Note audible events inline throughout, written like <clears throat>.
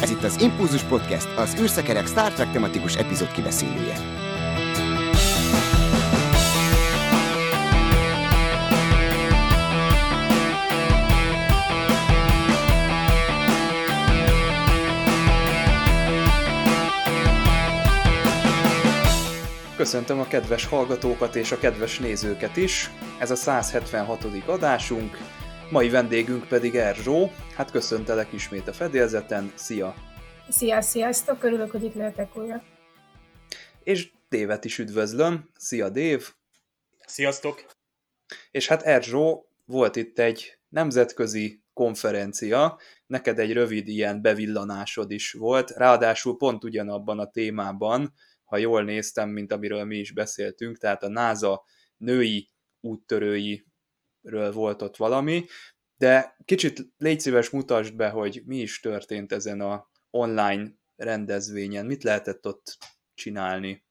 Ez itt az Impulzus Podcast, az űrszekerek Star Trek tematikus epizód kibeszélője. Köszöntöm a kedves hallgatókat és a kedves nézőket is. Ez a 176. adásunk, mai vendégünk pedig Erzsó. Hát köszöntelek ismét a fedélzeten, szia! Szia, sziasztok, örülök, hogy itt lehetek újra. És Dévet is üdvözlöm, szia Dév! Sziasztok! És hát Erzsó, volt itt egy nemzetközi konferencia, neked egy rövid ilyen bevillanásod is volt, ráadásul pont ugyanabban a témában, ha jól néztem, mint amiről mi is beszéltünk, tehát a NASA női úttörőiről volt ott valami, de kicsit légy szíves mutasd be, hogy mi is történt ezen a online rendezvényen, mit lehetett ott csinálni?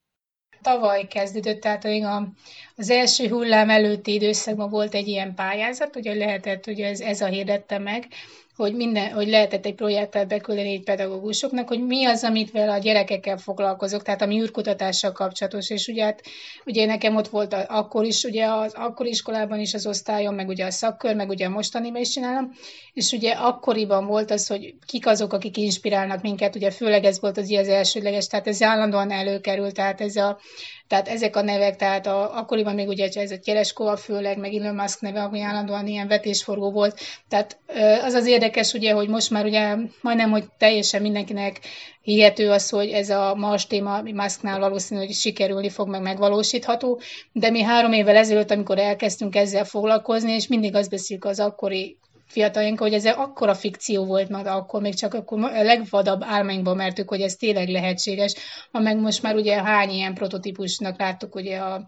Tavaly kezdődött, tehát a, az első hullám előtti időszakban volt egy ilyen pályázat, ugye lehetett, ugye ez, ez a hirdette meg, hogy, minden, hogy lehetett egy projektet beküldeni egy pedagógusoknak, hogy mi az, amit vele a gyerekekkel foglalkozok, tehát ami űrkutatással kapcsolatos, és ugye, hát, ugye nekem ott volt a, akkor is, ugye az akkor iskolában is az osztályon, meg ugye a szakkör, meg ugye a mostani is csinálom, és ugye akkoriban volt az, hogy kik azok, akik inspirálnak minket, ugye főleg ez volt az, az elsődleges, tehát ez állandóan előkerült, tehát ez a, tehát ezek a nevek, tehát a, akkoriban még ugye ez a Tereskova főleg, meg Elon Musk neve, ami állandóan ilyen vetésforgó volt. Tehát az az érdekes, ugye, hogy most már ugye majdnem, hogy teljesen mindenkinek hihető az, hogy ez a Mars téma Musknál valószínű, hogy sikerülni fog, meg megvalósítható, de mi három évvel ezelőtt, amikor elkezdtünk ezzel foglalkozni, és mindig azt beszéljük az akkori fiataljaink, hogy ez akkora fikció volt már akkor, még csak akkor a legvadabb álmainkban mertük, hogy ez tényleg lehetséges, ha meg most már ugye hány ilyen prototípusnak láttuk ugye a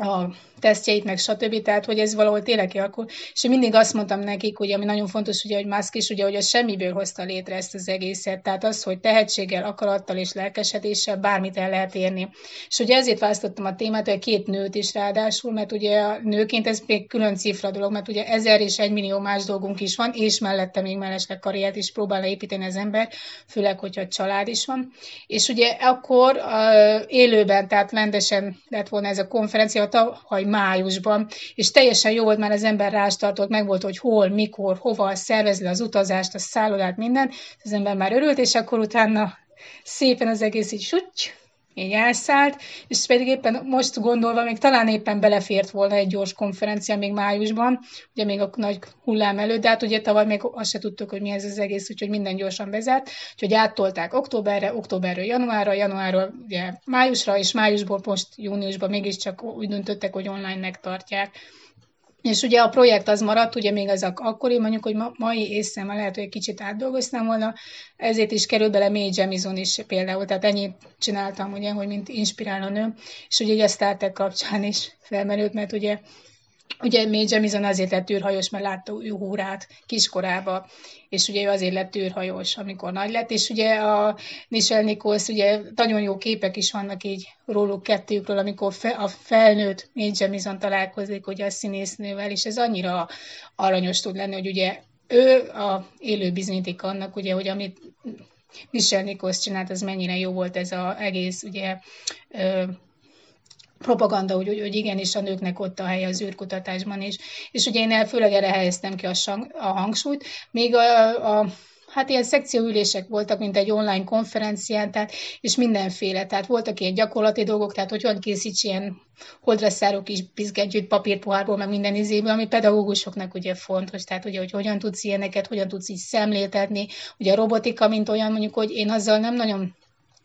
a tesztjeit, meg stb. Tehát, hogy ez valahol tényleg kialakul. És én mindig azt mondtam nekik, hogy ami nagyon fontos, ugye, hogy Musk is, ugye, hogy a semmiből hozta létre ezt az egészet. Tehát az, hogy tehetséggel, akarattal és lelkesedéssel bármit el lehet érni. És ugye ezért választottam a témát, hogy két nőt is ráadásul, mert ugye a nőként ez még külön cifra dolog, mert ugye ezer és egy millió más dolgunk is van, és mellette még mellesleg karriert is próbál építeni az ember, főleg, hogyha család is van. És ugye akkor uh, élőben, tehát rendesen lett volna ez a konferencia, tavaly májusban, és teljesen jó volt már az ember rástartott, meg volt, hogy hol, mikor, hova szervez le az utazást, a szállodát, minden, az ember már örült, és akkor utána szépen az egész így suty, így elszállt, és pedig éppen most gondolva, még talán éppen belefért volna egy gyors konferencia még májusban, ugye még a nagy hullám előtt, de hát ugye tavaly még azt se tudtuk, hogy mi ez az egész, úgyhogy minden gyorsan bezárt, úgyhogy áttolták októberre, októberről januárra, januárról ugye májusra, és májusból most júniusban mégiscsak úgy döntöttek, hogy online megtartják. És ugye a projekt az maradt, ugye még az akkori, mondjuk, hogy ma, mai észre lehet, hogy egy kicsit átdolgoztam volna, ezért is került bele May Jemison is például, tehát ennyit csináltam, ugye, hogy mint inspiráló nő, és ugye a Star Trek kapcsán is felmerült, mert ugye Ugye May Jemison azért lett űrhajós, mert látta Uhurát kiskorába, és ugye ő azért lett űrhajós, amikor nagy lett, és ugye a Michelle Nichols, ugye nagyon jó képek is vannak így róluk kettőkről, amikor fe, a felnőtt May Jemison találkozik ugye a színésznővel, és ez annyira aranyos tud lenni, hogy ugye ő a élő bizonyíték annak, ugye, hogy amit Michelle Nichols csinált, az mennyire jó volt ez az egész, ugye, propaganda, hogy, hogy igenis a nőknek ott a helye az űrkutatásban is. És ugye én főleg erre helyeztem ki a, sang, a hangsúlyt, még a, a hát ilyen szekcióülések voltak, mint egy online konferencián, tehát, és mindenféle. Tehát voltak ilyen gyakorlati dolgok, tehát hogy hogyan készíts ilyen holdra száró kis bizgentyűt papírpohárból, meg minden izéből, ami pedagógusoknak ugye fontos, tehát ugye, hogy hogyan tudsz ilyeneket, hogyan tudsz így szemléltetni. Ugye a robotika, mint olyan, mondjuk, hogy én azzal nem nagyon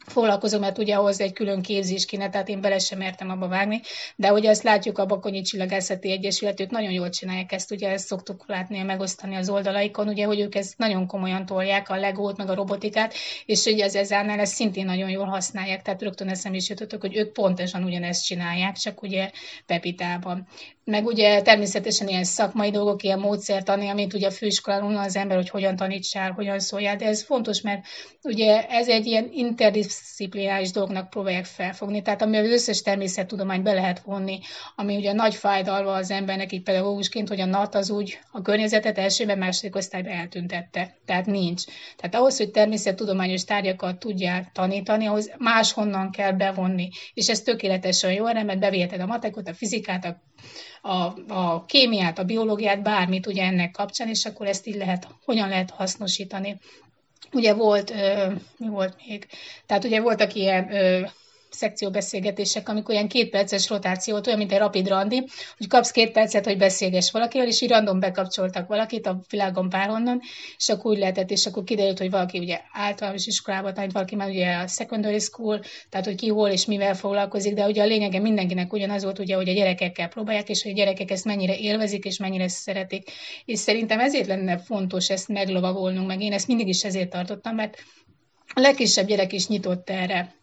foglalkozom, mert ugye ahhoz egy külön képzés kéne, tehát én bele sem mertem abba vágni, de ugye ezt látjuk a Bakonyi Csillagászati Egyesület, ők nagyon jól csinálják ezt, ugye ezt szoktuk látni, megosztani az oldalaikon, ugye, hogy ők ezt nagyon komolyan tolják, a legót, meg a robotikát, és ugye az ezánál ezt szintén nagyon jól használják, tehát rögtön eszem is jutott, hogy ők pontosan ugyanezt csinálják, csak ugye Pepitában. Meg ugye természetesen ilyen szakmai dolgok, ilyen módszertani, amit ugye a főiskolán az ember, hogy hogyan tanítsál, hogyan szóljál, de ez fontos, mert ugye ez egy ilyen interdisziplinális interdisziplináris dolgoknak próbálják felfogni. Tehát ami az összes természettudomány be lehet vonni, ami ugye nagy fájdalva az embernek, így pedagógusként, hogy a NAT az úgy a környezetet elsőben, második osztályban eltüntette. Tehát nincs. Tehát ahhoz, hogy természettudományos tárgyakat tudjál tanítani, ahhoz máshonnan kell bevonni. És ez tökéletesen jó, mert beviheted a matekot, a fizikát, a a, a kémiát, a biológiát, bármit ugye ennek kapcsán, és akkor ezt így lehet, hogyan lehet hasznosítani. Ugye volt, mi volt még? Tehát ugye voltak ilyen szekcióbeszélgetések, amikor ilyen két perces rotáció olyan, mint egy rapid randi, hogy kapsz két percet, hogy beszélgess valakivel, és így random bekapcsoltak valakit a világon bárhonnan, és akkor úgy lehetett, és akkor kiderült, hogy valaki ugye általános iskolába tanít, valaki már ugye a secondary school, tehát hogy ki hol és mivel foglalkozik, de ugye a lényege mindenkinek ugyanaz volt, ugye, hogy a gyerekekkel próbálják, és hogy a gyerekek ezt mennyire élvezik, és mennyire szeretik. És szerintem ezért lenne fontos ezt meglovagolnunk, meg én ezt mindig is ezért tartottam, mert a legkisebb gyerek is nyitott erre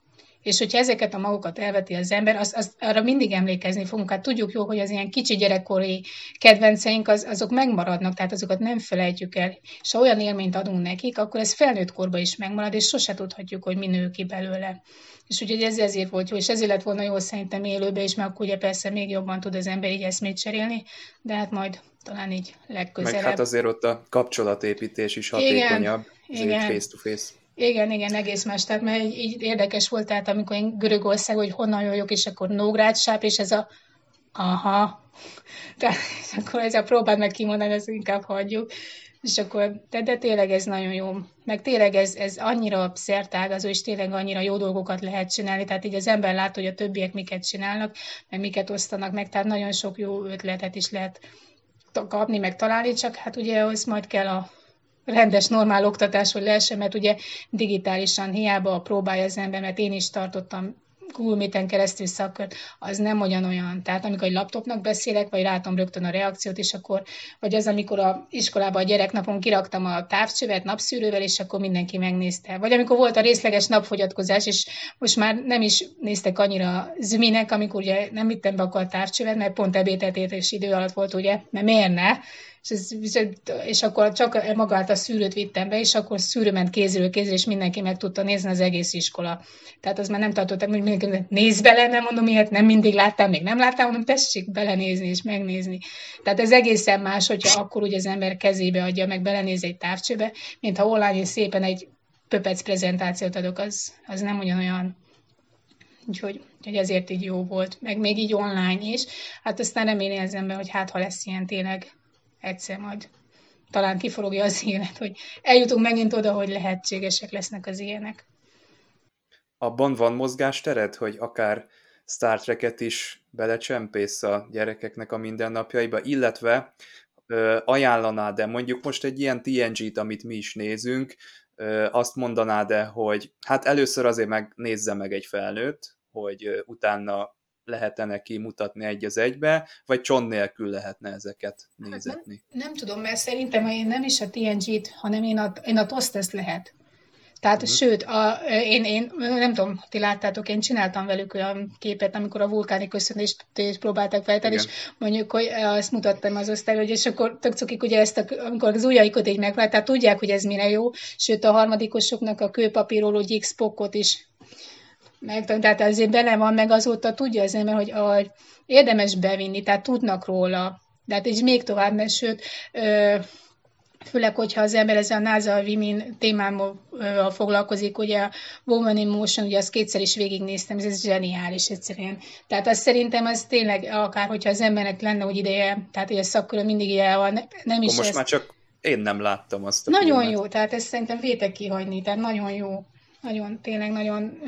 és hogyha ezeket a magukat elveti az ember, az, az, arra mindig emlékezni fogunk. Hát tudjuk jó, hogy az ilyen kicsi gyerekkori kedvenceink, az, azok megmaradnak, tehát azokat nem felejtjük el. És ha olyan élményt adunk nekik, akkor ez felnőtt korban is megmarad, és sose tudhatjuk, hogy mi nő ki belőle. És ugye ez ezért volt jó, és ezért lett volna jó szerintem élőbe is, mert akkor ugye persze még jobban tud az ember így eszmét cserélni, de hát majd talán így legközelebb. Meg hát azért ott a kapcsolatépítés is hatékonyabb, igen, igen. face-to-face. Igen, igen, egész. Tehát mert így érdekes volt, tehát amikor én Görögország, hogy honnan jöjjök, és akkor Nógrád sáp, és ez a aha. Tehát akkor ez a próbáld meg kimondani, ezt inkább hagyjuk. És akkor, de, de tényleg ez nagyon jó. Meg tényleg ez, ez annyira szertágazó, és tényleg annyira jó dolgokat lehet csinálni. Tehát így az ember lát, hogy a többiek miket csinálnak, meg miket osztanak meg. Tehát nagyon sok jó ötletet is lehet kapni, meg találni, csak hát ugye az majd kell a rendes, normál oktatás, hogy lehessen, mert ugye digitálisan hiába próbálja az ember, mert én is tartottam Google Meet-en keresztül szakkört, az nem olyan. Tehát amikor egy laptopnak beszélek, vagy látom rögtön a reakciót, és akkor, vagy az, amikor a iskolában a gyereknapon kiraktam a távcsövet napszűrővel, és akkor mindenki megnézte. Vagy amikor volt a részleges napfogyatkozás, és most már nem is néztek annyira züminek, amikor ugye nem vittem be akkor a távcsövet, mert pont ebédtetés idő alatt volt, ugye, mert miért ne? És, ez, és akkor csak magát a szűrőt vittem be, és akkor szűrő ment kézről kézre, és mindenki meg tudta nézni az egész iskola. Tehát az már nem tartottak, hogy mindenki néz bele, nem mondom, ilyet nem mindig láttam, még nem láttam, mondom, tessék belenézni és megnézni. Tehát ez egészen más, hogyha akkor úgy az ember kezébe adja, meg belenéz egy távcsőbe, mint ha online szépen egy pöpec prezentációt adok, az, az nem ugyanolyan Úgyhogy, úgyhogy ezért így jó volt, meg még így online is. Hát aztán remélni az ember, hogy hát ha lesz ilyen tényleg egyszer majd talán kiforogja az élet, hogy eljutunk megint oda, hogy lehetségesek lesznek az ilyenek. Abban van mozgástered, hogy akár Star Trek-et is belecsempész a gyerekeknek a mindennapjaiba, illetve ö, ajánlanád de mondjuk most egy ilyen TNG-t, amit mi is nézünk, ö, azt mondanád-e, hogy hát először azért megnézze meg egy felnőtt, hogy ö, utána lehet-e neki mutatni egy az egybe, vagy cson nélkül lehetne ezeket nézetni? Hát nem, nem tudom, mert szerintem én nem is a TNG-t, hanem én a, én a TOST-ezt lehet. Tehát, uh-huh. sőt, a, én, én nem tudom, ti láttátok, én csináltam velük olyan képet, amikor a vulkáni köszönést próbálták fejteni, és mondjuk, hogy azt mutattam az osztály, hogy és akkor tök cukik, ugye ezt, a, amikor az ujjaikat így megvált, tudják, hogy ez mire jó, sőt, a harmadikosoknak a kőpapíroló gyix is meg, tehát azért bele van, meg azóta tudja az ember, hogy, hogy érdemes bevinni, tehát tudnak róla. De hát és még tovább, mert sőt, ö, főleg, hogyha az ember ezzel a NASA Women témával foglalkozik, ugye a Woman in Motion, ugye azt kétszer is végignéztem, ez zseniális egyszerűen. Tehát azt szerintem az tényleg, akár hogyha az embernek lenne úgy ideje, tehát hogy a szakkörön mindig ilyen van, nem is Most ezt... már csak én nem láttam azt a Nagyon filmet. jó, tehát ezt szerintem vétek kihagyni, tehát nagyon jó nagyon, tényleg nagyon,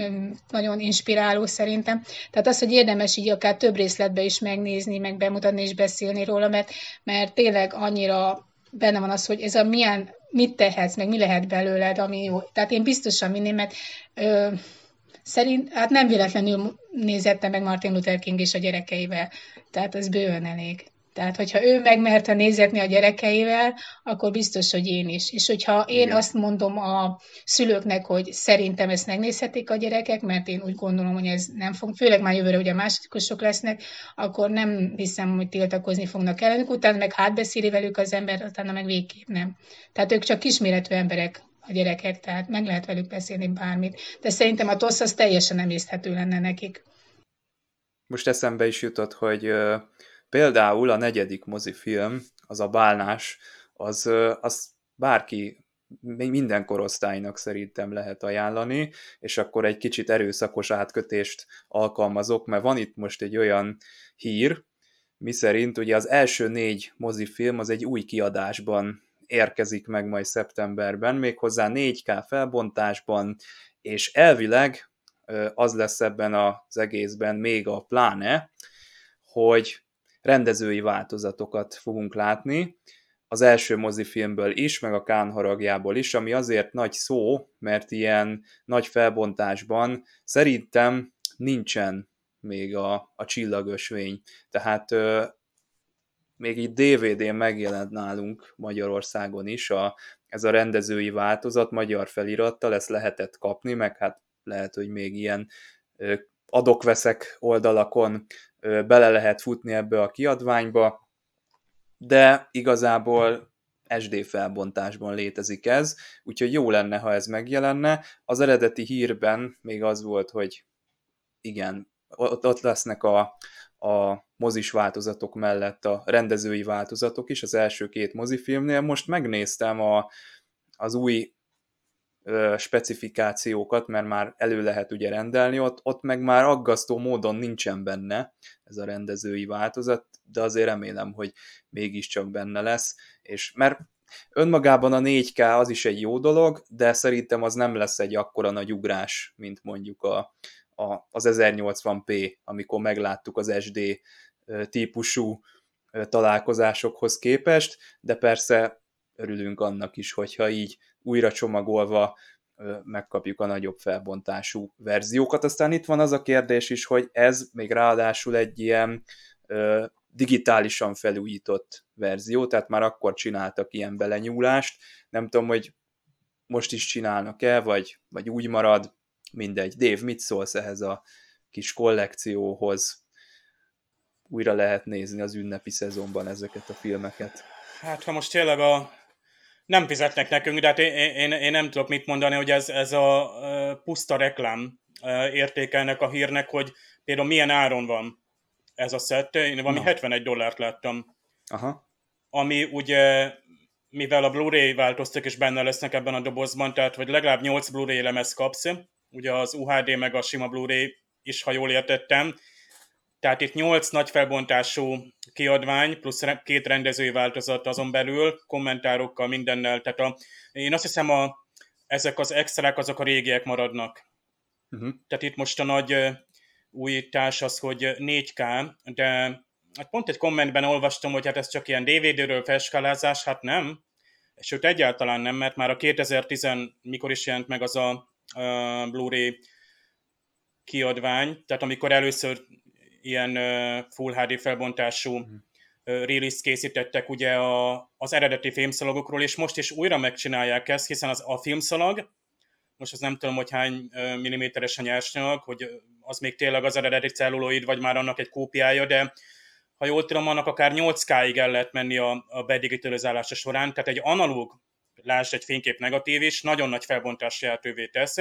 nagyon inspiráló szerintem. Tehát az, hogy érdemes így akár több részletbe is megnézni, meg bemutatni és beszélni róla, mert, mert tényleg annyira benne van az, hogy ez a milyen, mit tehetsz, meg mi lehet belőled, ami jó. Tehát én biztosan minném, mert ö, szerint, hát nem véletlenül nézette meg Martin Luther King is a gyerekeivel, tehát az bőven elég. Tehát, hogyha ő megmerte nézetni a gyerekeivel, akkor biztos, hogy én is. És hogyha én Igen. azt mondom a szülőknek, hogy szerintem ezt megnézhetik a gyerekek, mert én úgy gondolom, hogy ez nem fog, főleg már jövőre ugye másodikosok lesznek, akkor nem hiszem, hogy tiltakozni fognak ellenük, utána meg hátbeszéli velük az ember, utána meg végképp nem. Tehát ők csak kisméretű emberek a gyerekek, tehát meg lehet velük beszélni bármit. De szerintem a TOSZ az teljesen emészthető lenne nekik. Most eszembe is jutott, hogy például a negyedik mozifilm, az a Bálnás, az, az bárki minden korosztálynak szerintem lehet ajánlani, és akkor egy kicsit erőszakos átkötést alkalmazok, mert van itt most egy olyan hír, miszerint ugye az első négy mozifilm az egy új kiadásban érkezik meg majd szeptemberben, méghozzá 4K felbontásban, és elvileg az lesz ebben az egészben még a pláne, hogy rendezői változatokat fogunk látni, az első mozifilmből is, meg a Kán haragjából is, ami azért nagy szó, mert ilyen nagy felbontásban szerintem nincsen még a, a csillagösvény. Tehát ö, még így DVD-n megjelent nálunk Magyarországon is a, ez a rendezői változat magyar felirattal, ezt lehetett kapni, meg hát lehet, hogy még ilyen adok-veszek oldalakon bele lehet futni ebbe a kiadványba, de igazából SD felbontásban létezik ez, úgyhogy jó lenne, ha ez megjelenne. Az eredeti hírben még az volt, hogy igen, ott, lesznek a, a mozis változatok mellett a rendezői változatok is az első két mozifilmnél. Most megnéztem a, az új specifikációkat, mert már elő lehet ugye rendelni, ott, ott meg már aggasztó módon nincsen benne ez a rendezői változat, de azért remélem, hogy mégiscsak benne lesz, és mert önmagában a 4K az is egy jó dolog, de szerintem az nem lesz egy akkora nagy ugrás, mint mondjuk a, a, az 1080p, amikor megláttuk az SD típusú találkozásokhoz képest, de persze örülünk annak is, hogyha így újra csomagolva megkapjuk a nagyobb felbontású verziókat. Aztán itt van az a kérdés is, hogy ez még ráadásul egy ilyen digitálisan felújított verzió, tehát már akkor csináltak ilyen belenyúlást. Nem tudom, hogy most is csinálnak-e, vagy, vagy úgy marad, mindegy. Dave, mit szólsz ehhez a kis kollekcióhoz? Újra lehet nézni az ünnepi szezonban ezeket a filmeket. Hát ha most tényleg a nem fizetnek nekünk, de hát én, én, én nem tudok mit mondani, hogy ez, ez a puszta reklám értékelnek a hírnek, hogy például milyen áron van ez a szett. Én valami no. 71 dollárt láttam. Aha. Ami ugye, mivel a Blu-ray változtak és benne lesznek ebben a dobozban, tehát vagy legalább 8 Blu-ray lemez kapsz, ugye az UHD meg a sima Blu-ray is, ha jól értettem, tehát itt 8 nagy felbontású kiadvány, plusz két rendezői változat azon belül, kommentárokkal, mindennel. Tehát a, én azt hiszem, a, ezek az extrák, azok a régiek maradnak. Uh-huh. Tehát itt most a nagy újítás az, hogy 4K, de hát pont egy kommentben olvastam, hogy hát ez csak ilyen DVD-ről felskálázás, hát nem. Sőt, egyáltalán nem, mert már a 2010, mikor is jelent meg az a, a Blu-ray kiadvány, tehát amikor először ilyen Full HD felbontású uh-huh. release készítettek ugye a, az eredeti filmszalagokról, és most is újra megcsinálják ezt, hiszen az, a filmszalag, most az nem tudom, hogy hány milliméteres a nyersanyag, hogy az még tényleg az eredeti celluloid, vagy már annak egy kópiája, de ha jól tudom, annak akár 8K-ig el lehet menni a, a bedigitalizálása során, tehát egy analóg, lásd egy fénykép negatív is, nagyon nagy felbontás lehetővé tesz,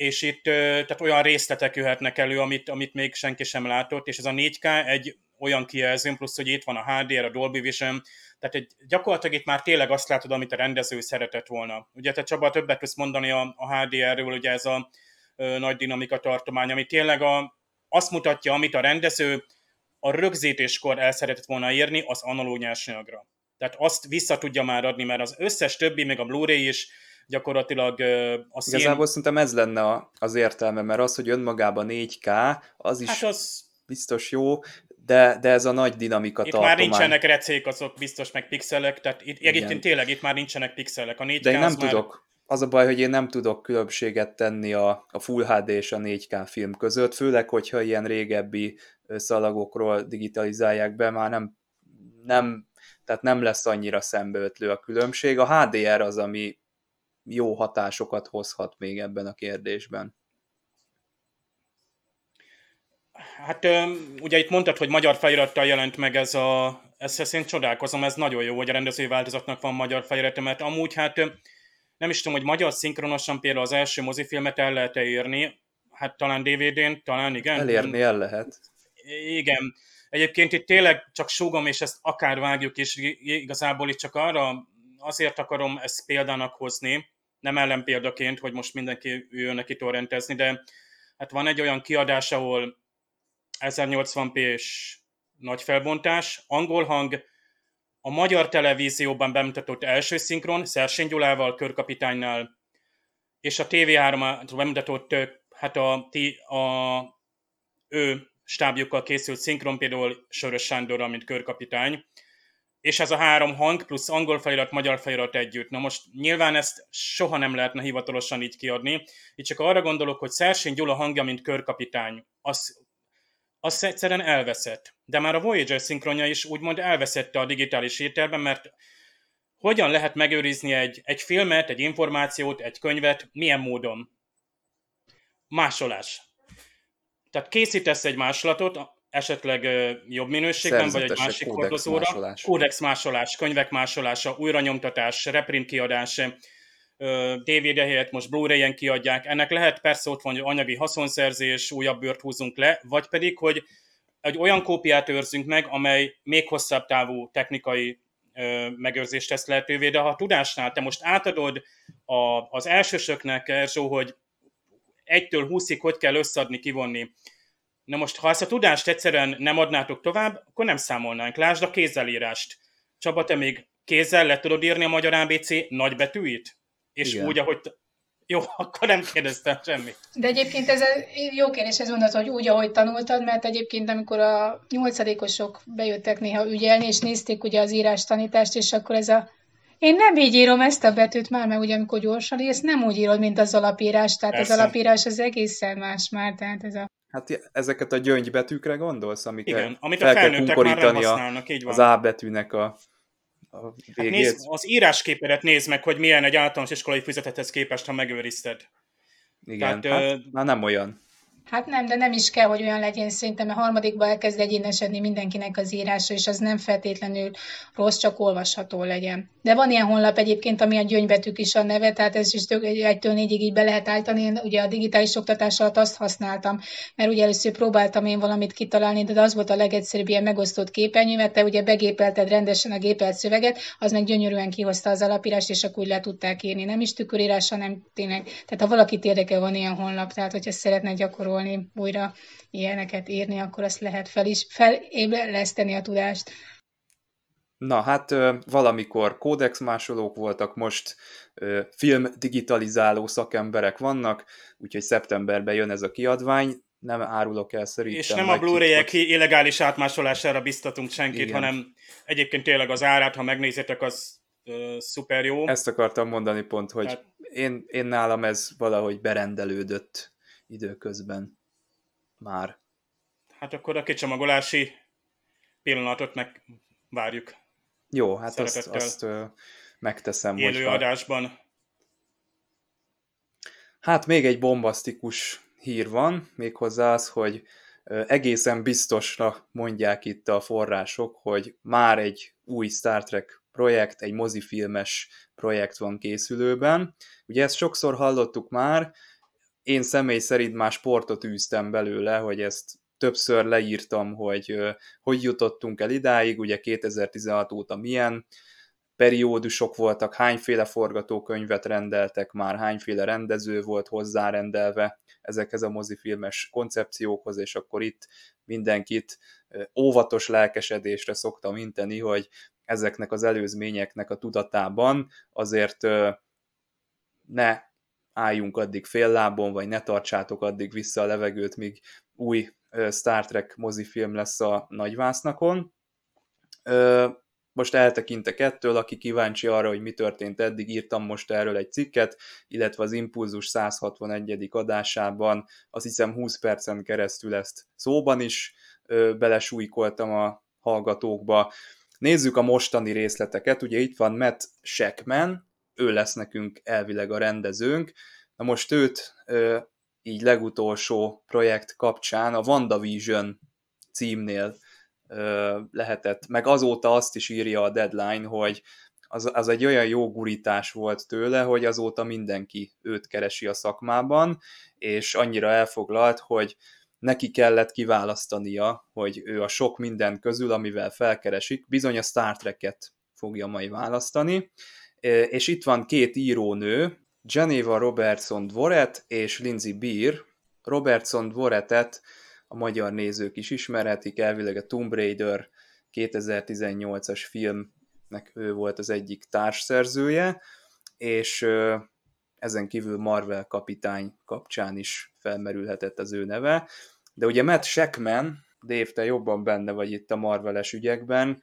és itt tehát olyan részletek jöhetnek elő, amit, amit még senki sem látott, és ez a 4K egy olyan kijelző, plusz, hogy itt van a HDR, a Dolby Vision, tehát egy, gyakorlatilag itt már tényleg azt látod, amit a rendező szeretett volna. Ugye te Csaba többet tudsz mondani a, a HDR-ről, ugye ez a ö, nagy dinamika tartomány, ami tényleg a, azt mutatja, amit a rendező a rögzítéskor el szeretett volna írni az analóg nyersanyagra. Tehát azt vissza tudja már adni, mert az összes többi, még a Blu-ray is gyakorlatilag a szín... Igazából szerintem ez lenne az értelme, mert az, hogy önmagában 4K, az is hát az... biztos jó, de, de ez a nagy dinamika Itt tartomány. már nincsenek recék, azok biztos meg pixelek, tehát itt, egyébként tényleg itt már nincsenek pixelek. A 4K de én nem már... tudok, az a baj, hogy én nem tudok különbséget tenni a, a Full HD és a 4K film között, főleg, hogyha ilyen régebbi szalagokról digitalizálják be, már nem, nem tehát nem lesz annyira szembeötlő a különbség. A HDR az, ami jó hatásokat hozhat még ebben a kérdésben. Hát ugye itt mondtad, hogy magyar felirattal jelent meg ez a... Ezt én csodálkozom, ez nagyon jó, hogy a rendezői változatnak van magyar felirata, mert amúgy hát nem is tudom, hogy magyar szinkronosan például az első mozifilmet el lehet-e írni, hát talán DVD-n, talán igen. Elérni el lehet. Igen. Egyébként itt tényleg csak súgom, és ezt akár vágjuk, és igazából itt csak arra azért akarom ezt példának hozni, nem ellenpéldaként, hogy most mindenki jön neki torrentezni, de hát van egy olyan kiadás, ahol 1080p és nagy felbontás, angol hang, a magyar televízióban bemutatott első szinkron, Szersény Gyulával, körkapitánynál, és a TV3 bemutatott, hát a, a ő stábjukkal készült szinkron, például Sörös Sándorral, mint körkapitány, és ez a három hang plusz angol felirat, magyar felirat együtt. Na most nyilván ezt soha nem lehetne hivatalosan így kiadni. Itt csak arra gondolok, hogy Szersény Gyula hangja, mint körkapitány, az, az egyszerűen elveszett. De már a Voyager szinkronja is úgymond elveszette a digitális ételben, mert hogyan lehet megőrizni egy, egy filmet, egy információt, egy könyvet, milyen módon? Másolás. Tehát készítesz egy másolatot, esetleg jobb minőségben, vagy egy másik hordozóra. Másolás. Kódex másolás, könyvek másolása, újranyomtatás, reprint kiadás, DVD helyett most Blu-ray-en kiadják. Ennek lehet persze ott van, hogy anyagi haszonszerzés, újabb bőrt húzunk le, vagy pedig, hogy egy olyan kópiát őrzünk meg, amely még hosszabb távú technikai megőrzést tesz lehetővé, de ha a tudásnál te most átadod a, az elsősöknek, Erzsó, hogy egytől húszig hogy kell összeadni, kivonni, Na most, ha ezt a tudást egyszerűen nem adnátok tovább, akkor nem számolnánk. Lásd a kézzelírást. Csaba, te még kézzel le tudod írni a magyar ABC nagybetűit? És Igen. úgy, ahogy... Jó, <laughs> akkor nem kérdeztem semmit. De egyébként ez jó kérdés, ez mondod, hogy úgy, ahogy tanultad, mert egyébként amikor a nyolcadikosok bejöttek néha ügyelni, és nézték ugye az írás tanítást, és akkor ez a én nem így írom ezt a betűt már, mert ugye amikor gyorsan írsz, nem úgy írod, mint az alapírás, tehát Persze. az alapírás az egészen más már, tehát ez a Hát ezeket a gyöngybetűkre gondolsz, amiket Igen, amit fel a felnőttek már nem használnak, így van. Az A betűnek a, a végét. Hát nézd, az írásképeret nézd meg, hogy milyen egy általános iskolai füzetethez képest, ha megőrizted. Igen, Tehát, hát, ö... már nem olyan. Hát nem, de nem is kell, hogy olyan legyen szerintem, mert harmadikban elkezd egyénesedni mindenkinek az írása, és az nem feltétlenül rossz, csak olvasható legyen. De van ilyen honlap egyébként, ami a gyöngybetűk is a neve, tehát ez is egytől négyig így be lehet állítani. Én ugye a digitális oktatás alatt azt használtam, mert ugye először próbáltam én valamit kitalálni, de az volt a legegyszerűbb ilyen megosztott képernyő, mert te ugye begépelted rendesen a gépelt szöveget, az meg gyönyörűen kihozta az alapírást, és akkor úgy le tudták írni. Nem is tükörírás, hanem tényleg. Tehát ha valakit érdekel, van ilyen honlap, tehát hogyha szeretne gyakorolni gyakorolni, újra ilyeneket írni, akkor azt lehet fel is, felébreszteni a tudást. Na hát valamikor kódexmásolók voltak, most film digitalizáló szakemberek vannak, úgyhogy szeptemberben jön ez a kiadvány, nem árulok el szerintem. És nem a Blu-ray-ek illegális átmásolására biztatunk senkit, Igen. hanem egyébként tényleg az árát, ha megnézitek, az uh, szuper jó. Ezt akartam mondani pont, hogy hát... én, én nálam ez valahogy berendelődött időközben már. Hát akkor a kicsomagolási pillanatot meg várjuk. Jó, hát azt, azt megteszem. Élő hogyha... adásban. Hát még egy bombasztikus hír van, méghozzá az, hogy egészen biztosra mondják itt a források, hogy már egy új Star Trek projekt, egy mozifilmes projekt van készülőben. Ugye ezt sokszor hallottuk már, én személy szerint már sportot űztem belőle, hogy ezt többször leírtam, hogy hogy jutottunk el idáig, ugye 2016 óta milyen periódusok voltak, hányféle forgatókönyvet rendeltek már, hányféle rendező volt hozzárendelve ezekhez a mozifilmes koncepciókhoz, és akkor itt mindenkit óvatos lelkesedésre szoktam inteni, hogy ezeknek az előzményeknek a tudatában azért ne álljunk addig fél lábon, vagy ne tartsátok addig vissza a levegőt, míg új Star Trek mozifilm lesz a nagyvásznakon. Most eltekintek ettől, aki kíváncsi arra, hogy mi történt eddig, írtam most erről egy cikket, illetve az Impulzus 161. adásában azt hiszem 20 percen keresztül ezt szóban is belesújkoltam a hallgatókba. Nézzük a mostani részleteket, ugye itt van Matt Shackman, ő lesz nekünk elvileg a rendezőnk. Na most őt így legutolsó projekt kapcsán a WandaVision címnél lehetett, meg azóta azt is írja a deadline, hogy az, az egy olyan jó gurítás volt tőle, hogy azóta mindenki őt keresi a szakmában, és annyira elfoglalt, hogy neki kellett kiválasztania, hogy ő a sok minden közül, amivel felkeresik, bizony a Star Trek-et fogja majd választani, és itt van két írónő, Geneva Robertson Dvoret és Lindsay Beer. Robertson Dvoretet a magyar nézők is ismerhetik, elvileg a Tomb Raider 2018-as filmnek ő volt az egyik társszerzője, és ezen kívül Marvel kapitány kapcsán is felmerülhetett az ő neve. De ugye Matt Shackman, Dave, te jobban benne vagy itt a Marveles ügyekben,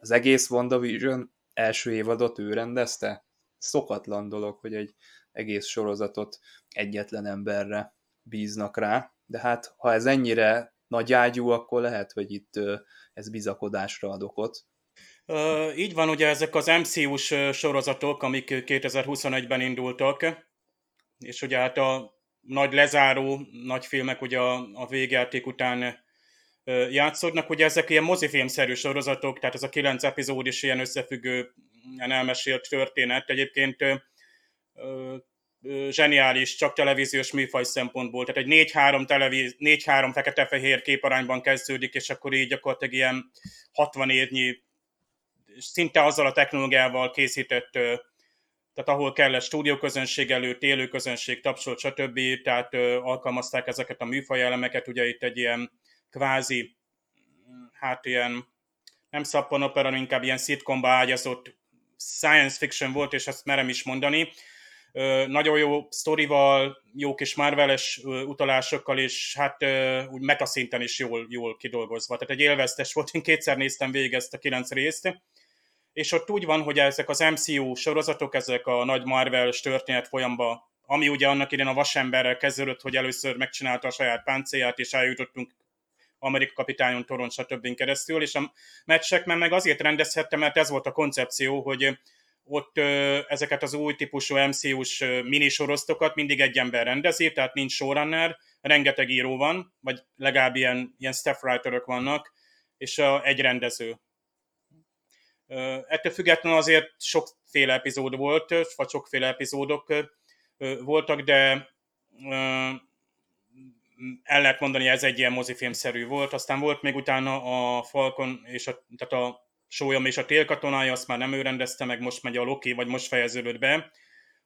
az egész WandaVision első évadot ő rendezte? Szokatlan dolog, hogy egy egész sorozatot egyetlen emberre bíznak rá, de hát ha ez ennyire nagy ágyú, akkor lehet, hogy itt ez bizakodásra ad okot. Így van, ugye ezek az MCU-s sorozatok, amik 2021-ben indultak, és ugye hát a nagy lezáró nagy filmek ugye a, a végjáték után játszódnak. Ugye ezek ilyen mozifilmszerű sorozatok, tehát ez a kilenc epizód is ilyen összefüggő, ilyen elmesélt történet. Egyébként zseniális, csak televíziós műfaj szempontból. Tehát egy 4-3, televíz, 4-3 fekete-fehér képarányban kezdődik, és akkor így gyakorlatilag ilyen 60 évnyi, szinte azzal a technológiával készített tehát ahol kellett stúdióközönség előtt, élőközönség, tapsolt, stb. Tehát alkalmazták ezeket a műfajelemeket, ugye itt egy ilyen kvázi, hát ilyen nem szappanopera, inkább ilyen szitkomba ágyazott science fiction volt, és ezt merem is mondani. Nagyon jó sztorival, jó kis Marveles utalásokkal, és hát úgy metaszinten is jól, jól kidolgozva. Tehát egy élveztes volt, én kétszer néztem végig ezt a kilenc részt, és ott úgy van, hogy ezek az MCU sorozatok, ezek a nagy Marvel történet folyamba, ami ugye annak idén a vasemberrel kezdődött, hogy először megcsinálta a saját páncélját, és eljutottunk Amerika kapitányon, Toron, stb. keresztül, és a meccsek meg azért rendezhette, mert ez volt a koncepció, hogy ott ezeket az új típusú MCU-s minisoroztokat mindig egy ember rendezi, tehát nincs showrunner, rengeteg író van, vagy legalább ilyen, ilyen staff writerök vannak, és a, egy rendező. Ettől függetlenül azért sokféle epizód volt, vagy sokféle epizódok voltak, de el lehet mondani, ez egy ilyen mozifilmszerű volt. Aztán volt még utána a Falcon, és a, tehát a Sólyom és a Télkatonája, azt már nem ő rendezte meg, most megy a Loki, vagy most fejeződött be,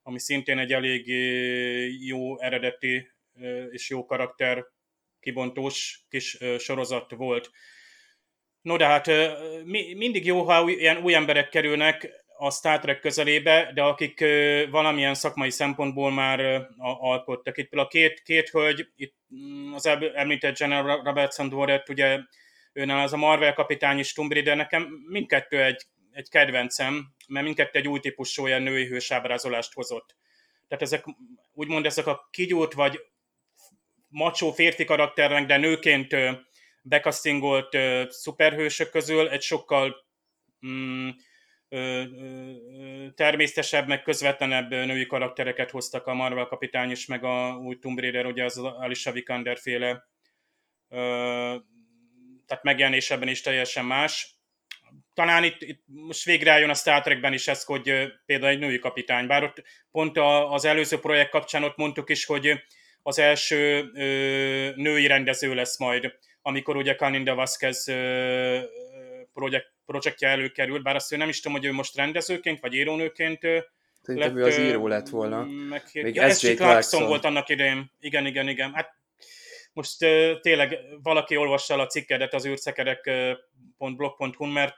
ami szintén egy elég jó eredeti és jó karakter kibontós kis sorozat volt. No de hát mi, mindig jó, ha ilyen új emberek kerülnek a Star Trek közelébe, de akik valamilyen szakmai szempontból már alkottak. Itt a két, két hölgy, itt mm, az említett General Robertson Dworet, ugye őnál az a Marvel kapitány is Tomb Raider, nekem mindkettő egy, egy kedvencem, mert mindkettő egy új típusú olyan női hősábrázolást hozott. Tehát ezek, úgymond ezek a kigyúrt vagy macsó férfi karakternek, de nőként bekasztingolt szuperhősök közül egy sokkal mm, természetesebb, meg közvetlenebb női karaktereket hoztak a Marvel kapitány is, meg a új Tomb Raider, ugye az Alicia Vikander féle ö, tehát megjelenéseben is teljesen más. Talán itt, itt most végre jön a Star Trekben is ez, hogy például egy női kapitány, bár ott pont az előző projekt kapcsán ott mondtuk is, hogy az első ö, női rendező lesz majd amikor ugye Kaninda Vázquez projekt, projektje előkerült, bár azt ő nem is tudom, hogy ő most rendezőként, vagy írónőként Szerintem lett, ő az író lett volna. Meghér... Még ja, S.J. Clarkson volt annak idején. Igen, igen, igen. Hát most tényleg valaki olvassa el a cikkedet az űrszekerek.blog.hu, mert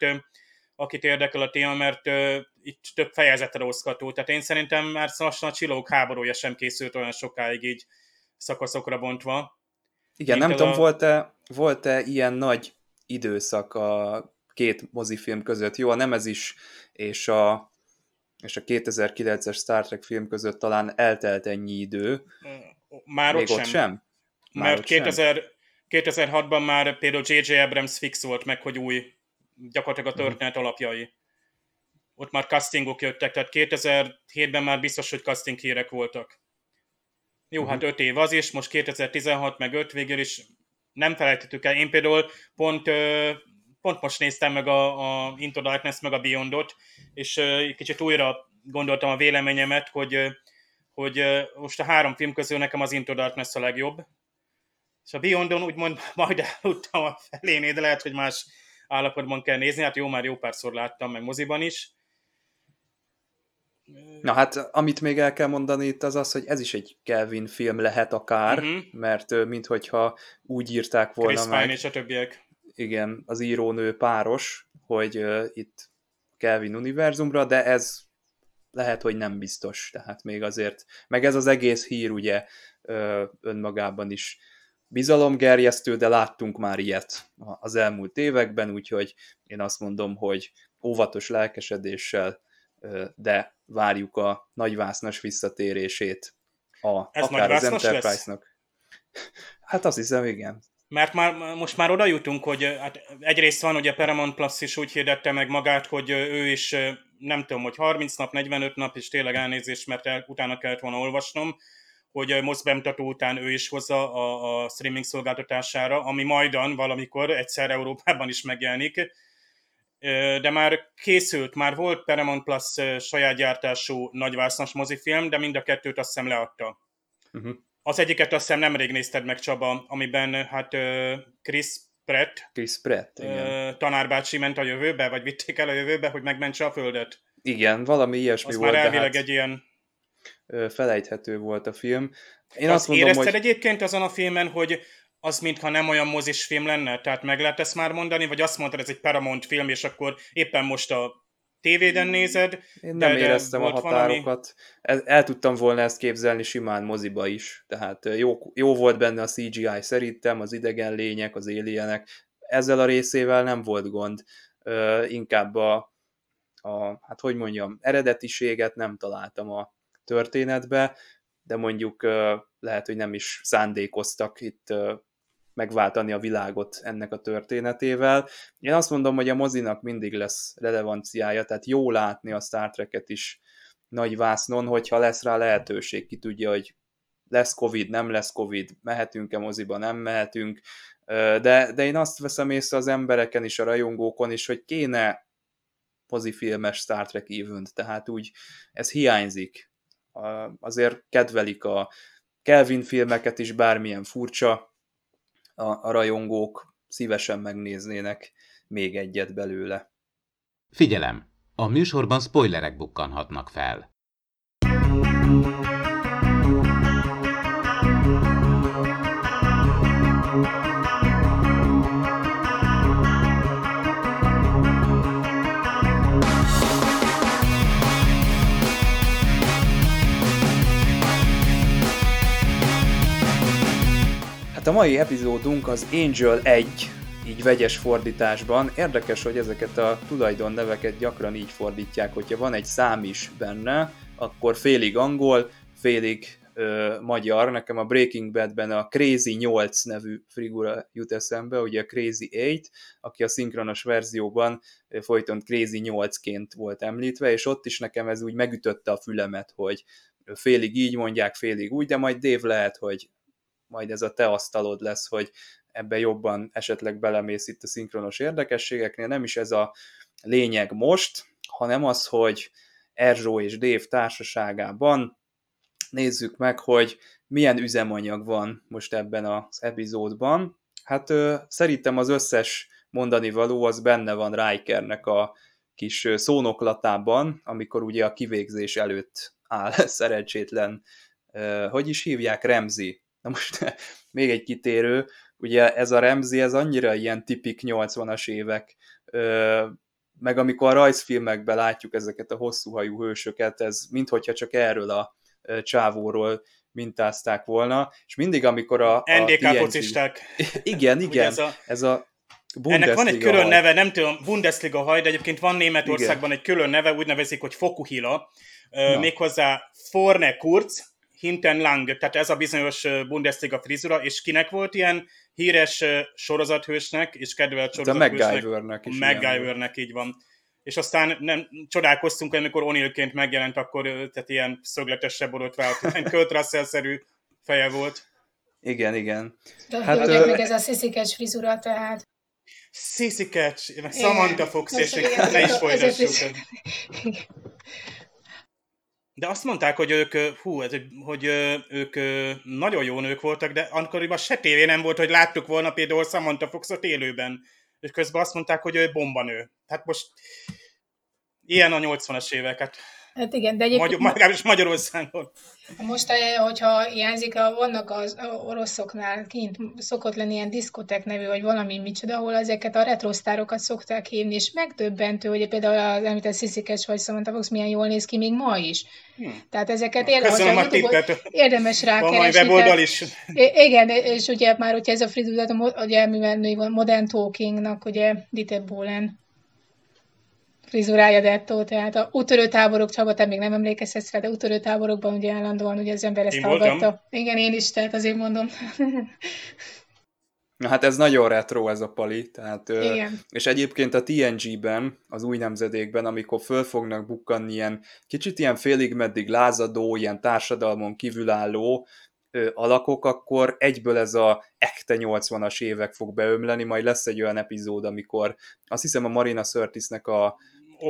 akit érdekel a téma, mert itt több fejezetre osztható. Tehát én szerintem már lassan a csillók háborúja sem készült olyan sokáig így szakaszokra bontva. Igen, nem tudom, a... volt-e, volt-e ilyen nagy időszak a két mozifilm között? Jó, a Nemezis és a, és a 2009-es Star Trek film között talán eltelt ennyi idő. Már Még ott, sem. sem? Már Mert ott 2000, sem? 2006-ban már például J.J. Abrams fix volt meg, hogy új, gyakorlatilag a mhm. történet hmm. alapjai. Ott már castingok jöttek, tehát 2007-ben már biztos, hogy casting hírek voltak. Jó, uh-huh. hát öt év az is, most 2016 meg 5 végül is nem felejtettük el. Én például pont ö, pont most néztem meg a, a Into Darkness meg a Beyondot, és uh, kicsit újra gondoltam a véleményemet, hogy, uh, hogy uh, most a három film közül nekem az Into Darkness a legjobb, és a Beyondon úgymond <laughs> majd eludtam a felénél, de lehet, hogy más állapotban kell nézni, hát jó, már jó párszor láttam, meg moziban is. Na hát, amit még el kell mondani itt az az, hogy ez is egy Kelvin film lehet akár, uh-huh. mert minthogyha úgy írták volna Chris meg. Pine és a többiek. Igen, az írónő páros, hogy uh, itt Kelvin univerzumra, de ez lehet, hogy nem biztos, tehát még azért, meg ez az egész hír ugye uh, önmagában is bizalomgerjesztő, de láttunk már ilyet az elmúlt években, úgyhogy én azt mondom, hogy óvatos lelkesedéssel, de várjuk a nagyvásznas visszatérését a, Ez akár az Enterprise-nak. Hát azt hiszem, igen. Mert már, most már oda jutunk, hogy hát egyrészt van, hogy a Paramount Plus is úgy hirdette meg magát, hogy ő is nem tudom, hogy 30 nap, 45 nap, és tényleg elnézést, mert el, utána kellett volna olvasnom, hogy most bemutató után ő is hozza a, a streaming szolgáltatására, ami majdan valamikor egyszer Európában is megjelenik. De már készült, már volt Paramount Plus saját gyártású nagyvásznas mozifilm, de mind a kettőt azt hiszem leadta. Uh-huh. Az egyiket azt hiszem nemrég nézted meg, Csaba, amiben hát Chris Pratt, Chris Pratt igen. tanárbácsi ment a jövőbe, vagy vitték el a jövőbe, hogy megmentse a Földet. Igen, valami ilyesmi az volt. már elvileg hát... egy ilyen felejthető volt a film. Én azt, azt mondom, érezted hogy... egyébként azon a filmen, hogy az mintha nem olyan mozis film lenne? Tehát meg lehet ezt már mondani? Vagy azt mondtad, ez egy Paramount film, és akkor éppen most a tévéden nézed? Én nem de, éreztem de a határokat. Valami... El, tudtam volna ezt képzelni simán moziba is. Tehát jó, jó volt benne a CGI szerintem, az idegen lények, az éljenek. Ezzel a részével nem volt gond. Uh, inkább a, a, hát hogy mondjam, eredetiséget nem találtam a, történetbe, de mondjuk lehet, hogy nem is szándékoztak itt megváltani a világot ennek a történetével. Én azt mondom, hogy a mozinak mindig lesz relevanciája, tehát jó látni a Star Trek-et is nagy vásznon, hogyha lesz rá lehetőség, ki tudja, hogy lesz Covid, nem lesz Covid, mehetünk-e moziba, nem mehetünk, de, de én azt veszem észre az embereken is, a rajongókon is, hogy kéne mozifilmes Star Trek event, tehát úgy ez hiányzik azért kedvelik a Kelvin filmeket is, bármilyen furcsa, a, a rajongók szívesen megnéznének még egyet belőle. Figyelem! A műsorban spoilerek bukkanhatnak fel. Hát a mai epizódunk az Angel 1, így vegyes fordításban. Érdekes, hogy ezeket a tulajdon neveket gyakran így fordítják, hogyha van egy szám is benne, akkor félig angol, félig ö, magyar. Nekem a Breaking Badben a Crazy 8 nevű figura jut eszembe, ugye a Crazy 8, aki a szinkronos verzióban folyton Crazy 8-ként volt említve, és ott is nekem ez úgy megütötte a fülemet, hogy félig így mondják, félig úgy, de majd Dave lehet, hogy majd ez a te asztalod lesz, hogy ebbe jobban esetleg belemész itt a szinkronos érdekességeknél. Nem is ez a lényeg most, hanem az, hogy Erzsó és Dév társaságában nézzük meg, hogy milyen üzemanyag van most ebben az epizódban. Hát ö, szerintem az összes mondani való az benne van Rikernek a kis szónoklatában, amikor ugye a kivégzés előtt áll <laughs> szerencsétlen, ö, hogy is hívják, Remzi Na most <laughs> még egy kitérő, ugye ez a Remzi, ez annyira ilyen tipik 80-as évek, meg amikor a rajzfilmekben látjuk ezeket a hosszúhajú hősöket, ez minthogyha csak erről a csávóról mintázták volna, és mindig, amikor a... a NDK TNG... focisták. <laughs> Igen, igen, ez a, ez a Bundesliga Ennek van egy külön haj. neve, nem tudom, Bundesliga haj, de egyébként van Németországban igen. egy külön neve, úgy nevezik, hogy Fokuhila, méghozzá Forne Kurz, Hinten Lang, tehát ez a bizonyos Bundesliga frizura, és kinek volt ilyen híres sorozathősnek, és kedvelt sorozathősnek? Hát a MacGyvernek is. MacGyvernek, így van. És aztán nem csodálkoztunk, amikor Onilként megjelent, akkor tehát ilyen szögletesebb borotvált, <laughs> ilyen Kurt Russell-szerű feje volt. Igen, igen. De hát, ö... meg ez a sziszikes frizura, tehát. Catch, meg Samantha Fox, és ne is folytassuk. <laughs> De azt mondták, hogy ők, hú, ez, hogy ők nagyon jó nők voltak, de akkoriban se tévé nem volt, hogy láttuk volna például Samantha Foxot élőben. És közben azt mondták, hogy ő bombanő. Tehát most ilyen a 80-as éveket. Hát igen, de egyébként... Magyar, legalábbis Magyarországon. Most, eh, hogyha hiányzik, vannak az oroszoknál kint szokott lenni ilyen diszkotek nevű, vagy valami micsoda, ahol ezeket a retrosztárokat szokták hívni, és megdöbbentő, hogy például az említett Sziszikes vagy Samantha Fox milyen jól néz ki még ma is. Hmm. Tehát ezeket érdemes, a tippet. érdemes rákeresni. Van weboldal is. Igen, és ugye már, hogyha ez a Fridulat, ugye mivel Modern Talkingnak, ugye Dieter Bohlen frizurája dettó, tehát a útörő táborok, Csaba, te még nem emlékezhetsz rá, de útörő táborokban ugye állandóan ugye az ember ezt én hallgatta. Voltam. Igen, én is, tehát azért mondom. Na hát ez nagyon retro ez a pali, tehát, Igen. és egyébként a TNG-ben, az új nemzedékben, amikor föl fognak bukkanni ilyen kicsit ilyen félig meddig lázadó, ilyen társadalmon kívülálló ö, alakok, akkor egyből ez a ekte 80-as évek fog beömleni, majd lesz egy olyan epizód, amikor azt hiszem a Marina Sörtisnek a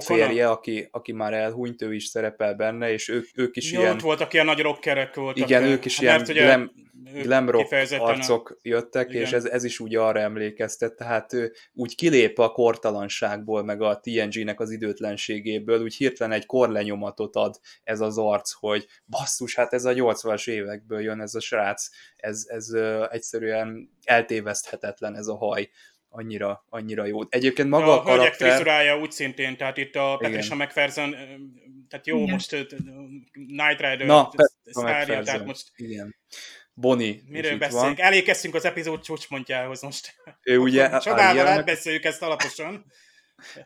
férje, aki, aki már elhunyt, ő is szerepel benne, és ők, ők is Jó, ilyen... Ott voltak ilyen nagy rockerek voltak. Igen, ők is hát, ilyen glam, glam rock arcok jöttek, igen. és ez, ez is úgy arra emlékeztet, tehát ő úgy kilép a kortalanságból, meg a TNG-nek az időtlenségéből, úgy hirtelen egy korlenyomatot ad ez az arc, hogy basszus, hát ez a 80-as évekből jön ez a srác, ez, ez egyszerűen eltéveszthetetlen ez a haj annyira, annyira jó. Egyébként maga a, a karakter... frizurája úgy szintén, tehát itt a Patricia McPherson, tehát jó, Igen. most Night Rider Na, szárja, tehát most... Igen. Bonnie Miről beszélünk? Elékeztünk az epizód csúcspontjához most. Ő ugye... Csodával átbeszéljük ezt alaposan.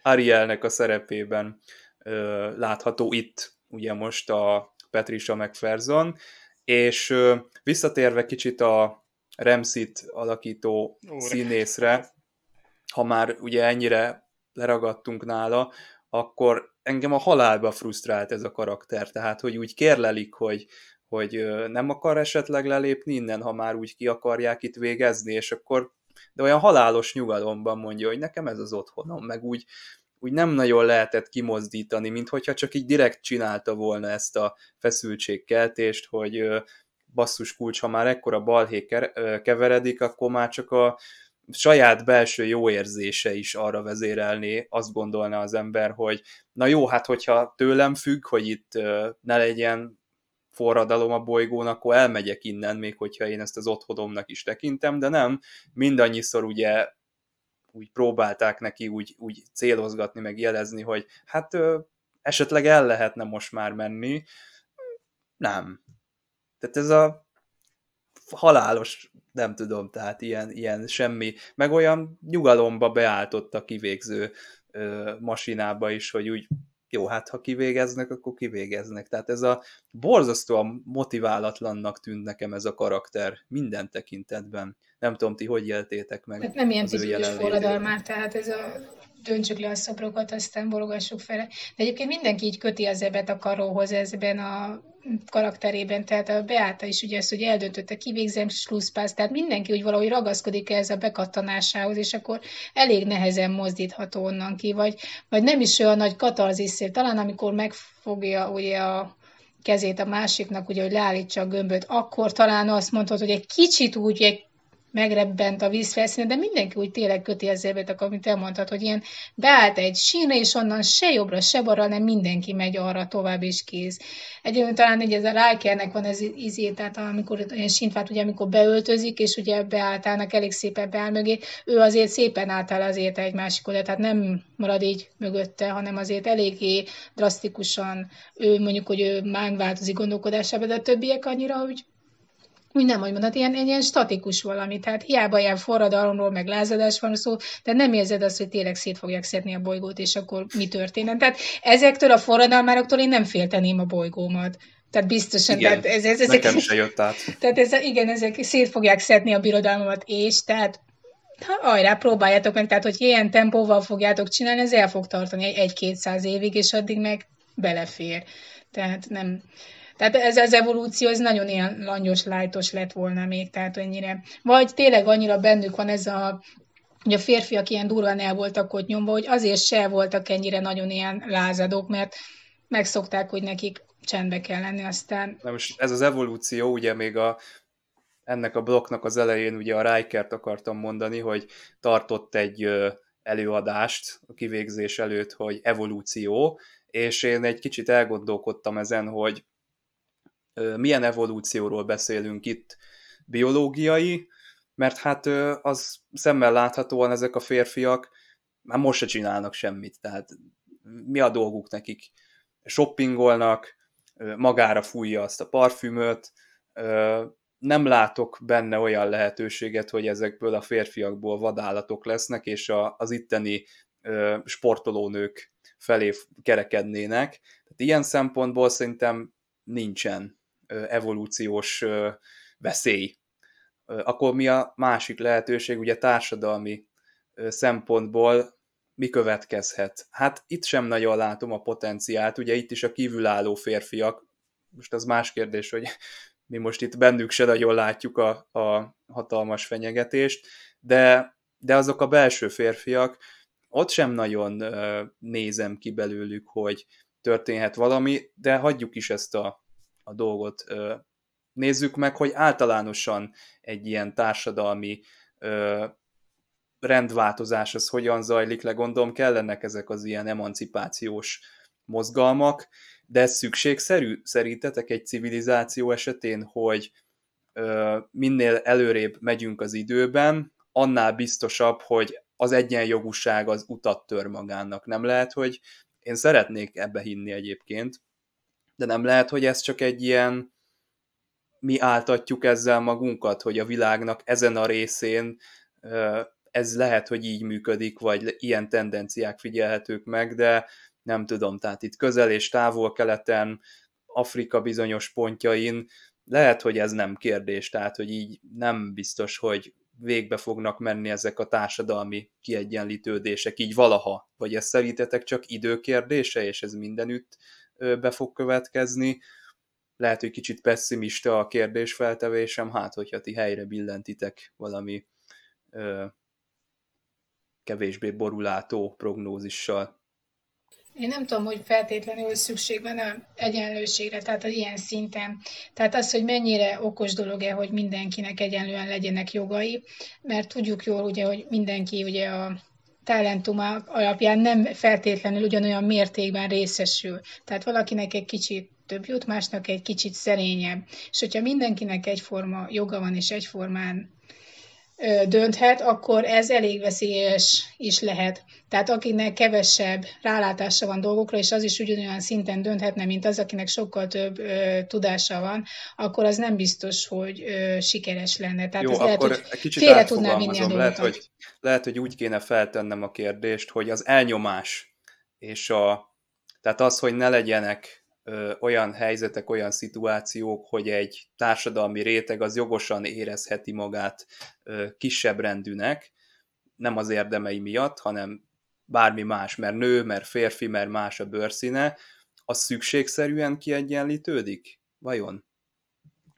Arielnek a szerepében ö, látható itt, ugye most a Patricia McPherson, és ö, visszatérve kicsit a Remszit alakító Úr. színészre, ha már ugye ennyire leragadtunk nála, akkor engem a halálba frusztrált ez a karakter, tehát hogy úgy kérlelik, hogy, hogy nem akar esetleg lelépni innen, ha már úgy ki akarják itt végezni, és akkor de olyan halálos nyugalomban mondja, hogy nekem ez az otthonom, meg úgy, úgy nem nagyon lehetett kimozdítani, mint hogyha csak így direkt csinálta volna ezt a feszültségkeltést, hogy basszus kulcs, ha már ekkora balhé keveredik, akkor már csak a saját belső jó érzése is arra vezérelné, azt gondolna az ember, hogy na jó, hát hogyha tőlem függ, hogy itt ne legyen forradalom a bolygón, akkor elmegyek innen, még hogyha én ezt az otthonomnak is tekintem, de nem, mindannyiszor ugye úgy próbálták neki úgy, úgy célozgatni, meg jelezni, hogy hát ö, esetleg el lehetne most már menni. Nem. Tehát ez a halálos nem tudom, tehát ilyen, ilyen semmi, meg olyan nyugalomba beáltott a kivégző ö, masinába is, hogy úgy jó, hát ha kivégeznek, akkor kivégeznek. Tehát ez a borzasztóan motiválatlannak tűnt nekem ez a karakter minden tekintetben. Nem tudom, ti hogy éltétek meg hát nem ilyen fizikus forradalmát, tehát ez a döntsük le a szobrokat, aztán bologassuk fel. De egyébként mindenki így köti az ebet a karóhoz ezben a karakterében, tehát a Beáta is ugye ezt, hogy eldöntötte, kivégzem slusszpász, tehát mindenki úgy valahogy ragaszkodik ez a bekattanásához, és akkor elég nehezen mozdítható onnan ki, vagy, vagy nem is olyan nagy katarzis talán amikor megfogja ugye a kezét a másiknak, ugye, hogy leállítsa a gömböt, akkor talán azt mondhatod, hogy egy kicsit úgy egy megrebbent a vízfelszíne, de mindenki úgy tényleg köti az évet, amit elmondhat, hogy ilyen beállt egy sínre, és onnan se jobbra, se balra, nem mindenki megy arra tovább, és kész. Egyébként talán egy ez a Rikernek van ez izé, tehát amikor ilyen sintvált, ugye amikor beöltözik, és ugye beálltának elég szépen beáll mögé, ő azért szépen által azért egy másik oda, tehát nem marad így mögötte, hanem azért eléggé drasztikusan ő mondjuk, hogy ő változik gondolkodásában, de a többiek annyira, hogy úgy nem, hogy mondod, ilyen, ilyen statikus valami, tehát hiába ilyen forradalomról, meg lázadás van szó, de nem érzed azt, hogy tényleg szét fogják szedni a bolygót, és akkor mi történik. Tehát ezektől a forradalmároktól én nem félteném a bolygómat. Tehát biztosan. Igen, tehát ez, ez, ezek, nekem se jött át. <laughs> Tehát ez, igen, ezek szét fogják szedni a birodalmamat, és tehát ha ajrá, próbáljátok meg, tehát hogy ilyen tempóval fogjátok csinálni, ez el fog tartani egy-kétszáz évig, és addig meg belefér. Tehát nem, tehát ez az evolúció, ez nagyon ilyen langyos, lájtos lett volna még, tehát ennyire. Vagy tényleg annyira bennük van ez a hogy a férfiak ilyen durván el voltak ott nyomva, hogy azért se voltak ennyire nagyon ilyen lázadók, mert megszokták, hogy nekik csendbe kell lenni, aztán... Na most ez az evolúció, ugye még a, ennek a blokknak az elején ugye a Rikert akartam mondani, hogy tartott egy előadást a kivégzés előtt, hogy evolúció, és én egy kicsit elgondolkodtam ezen, hogy milyen evolúcióról beszélünk itt, biológiai, mert hát az szemmel láthatóan ezek a férfiak már most se csinálnak semmit, tehát mi a dolguk nekik? Shoppingolnak, magára fújja azt a parfümöt, nem látok benne olyan lehetőséget, hogy ezekből a férfiakból vadállatok lesznek, és az itteni sportolónők felé kerekednének. Tehát ilyen szempontból szerintem nincsen evolúciós veszély. Akkor mi a másik lehetőség, ugye társadalmi szempontból mi következhet? Hát itt sem nagyon látom a potenciált, ugye itt is a kívülálló férfiak, most az más kérdés, hogy <laughs> mi most itt bennük se nagyon látjuk a, a hatalmas fenyegetést, de, de azok a belső férfiak, ott sem nagyon nézem ki belőlük, hogy történhet valami, de hagyjuk is ezt a, a dolgot. Nézzük meg, hogy általánosan egy ilyen társadalmi rendváltozás az hogyan zajlik le, gondolom kellenek ezek az ilyen emancipációs mozgalmak, de ez szükségszerű szerintetek egy civilizáció esetén, hogy minél előrébb megyünk az időben, annál biztosabb, hogy az egyenjogúság az utat tör magának. Nem lehet, hogy én szeretnék ebbe hinni egyébként, de nem lehet, hogy ez csak egy ilyen mi áltatjuk ezzel magunkat, hogy a világnak ezen a részén ez lehet, hogy így működik, vagy ilyen tendenciák figyelhetők meg, de nem tudom, tehát itt közel és távol-keleten, Afrika bizonyos pontjain, lehet, hogy ez nem kérdés, tehát hogy így nem biztos, hogy végbe fognak menni ezek a társadalmi kiegyenlítődések, így valaha, vagy ez szerintetek csak időkérdése, és ez mindenütt be fog következni. Lehet, hogy kicsit pessimista a kérdésfeltevésem, hát hogyha ti helyre billentitek valami ö, kevésbé borulátó prognózissal. Én nem tudom, hogy feltétlenül szükség van a egyenlőségre, tehát az ilyen szinten. Tehát az, hogy mennyire okos dolog-e, hogy mindenkinek egyenlően legyenek jogai, mert tudjuk jól, ugye, hogy mindenki ugye a talentum alapján nem feltétlenül ugyanolyan mértékben részesül. Tehát valakinek egy kicsit több jut, másnak egy kicsit szerényebb. És hogyha mindenkinek egyforma joga van, és egyformán dönthet, akkor ez elég veszélyes is lehet. Tehát akinek kevesebb rálátása van dolgokra, és az is ugyanolyan szinten dönthetne, mint az, akinek sokkal több ö, tudása van, akkor az nem biztos, hogy ö, sikeres lenne. Tehát Jó, ez akkor lehet, hogy egy kicsit félre tudná vinni a dolgokat. Lehet hogy, lehet, hogy úgy kéne feltennem a kérdést, hogy az elnyomás és a, tehát az, hogy ne legyenek ö, olyan helyzetek, olyan szituációk, hogy egy társadalmi réteg az jogosan érezheti magát ö, kisebb rendűnek, nem az érdemei miatt, hanem bármi más, mert nő, mert férfi, mert más a bőrszíne, az szükségszerűen kiegyenlítődik? Vajon?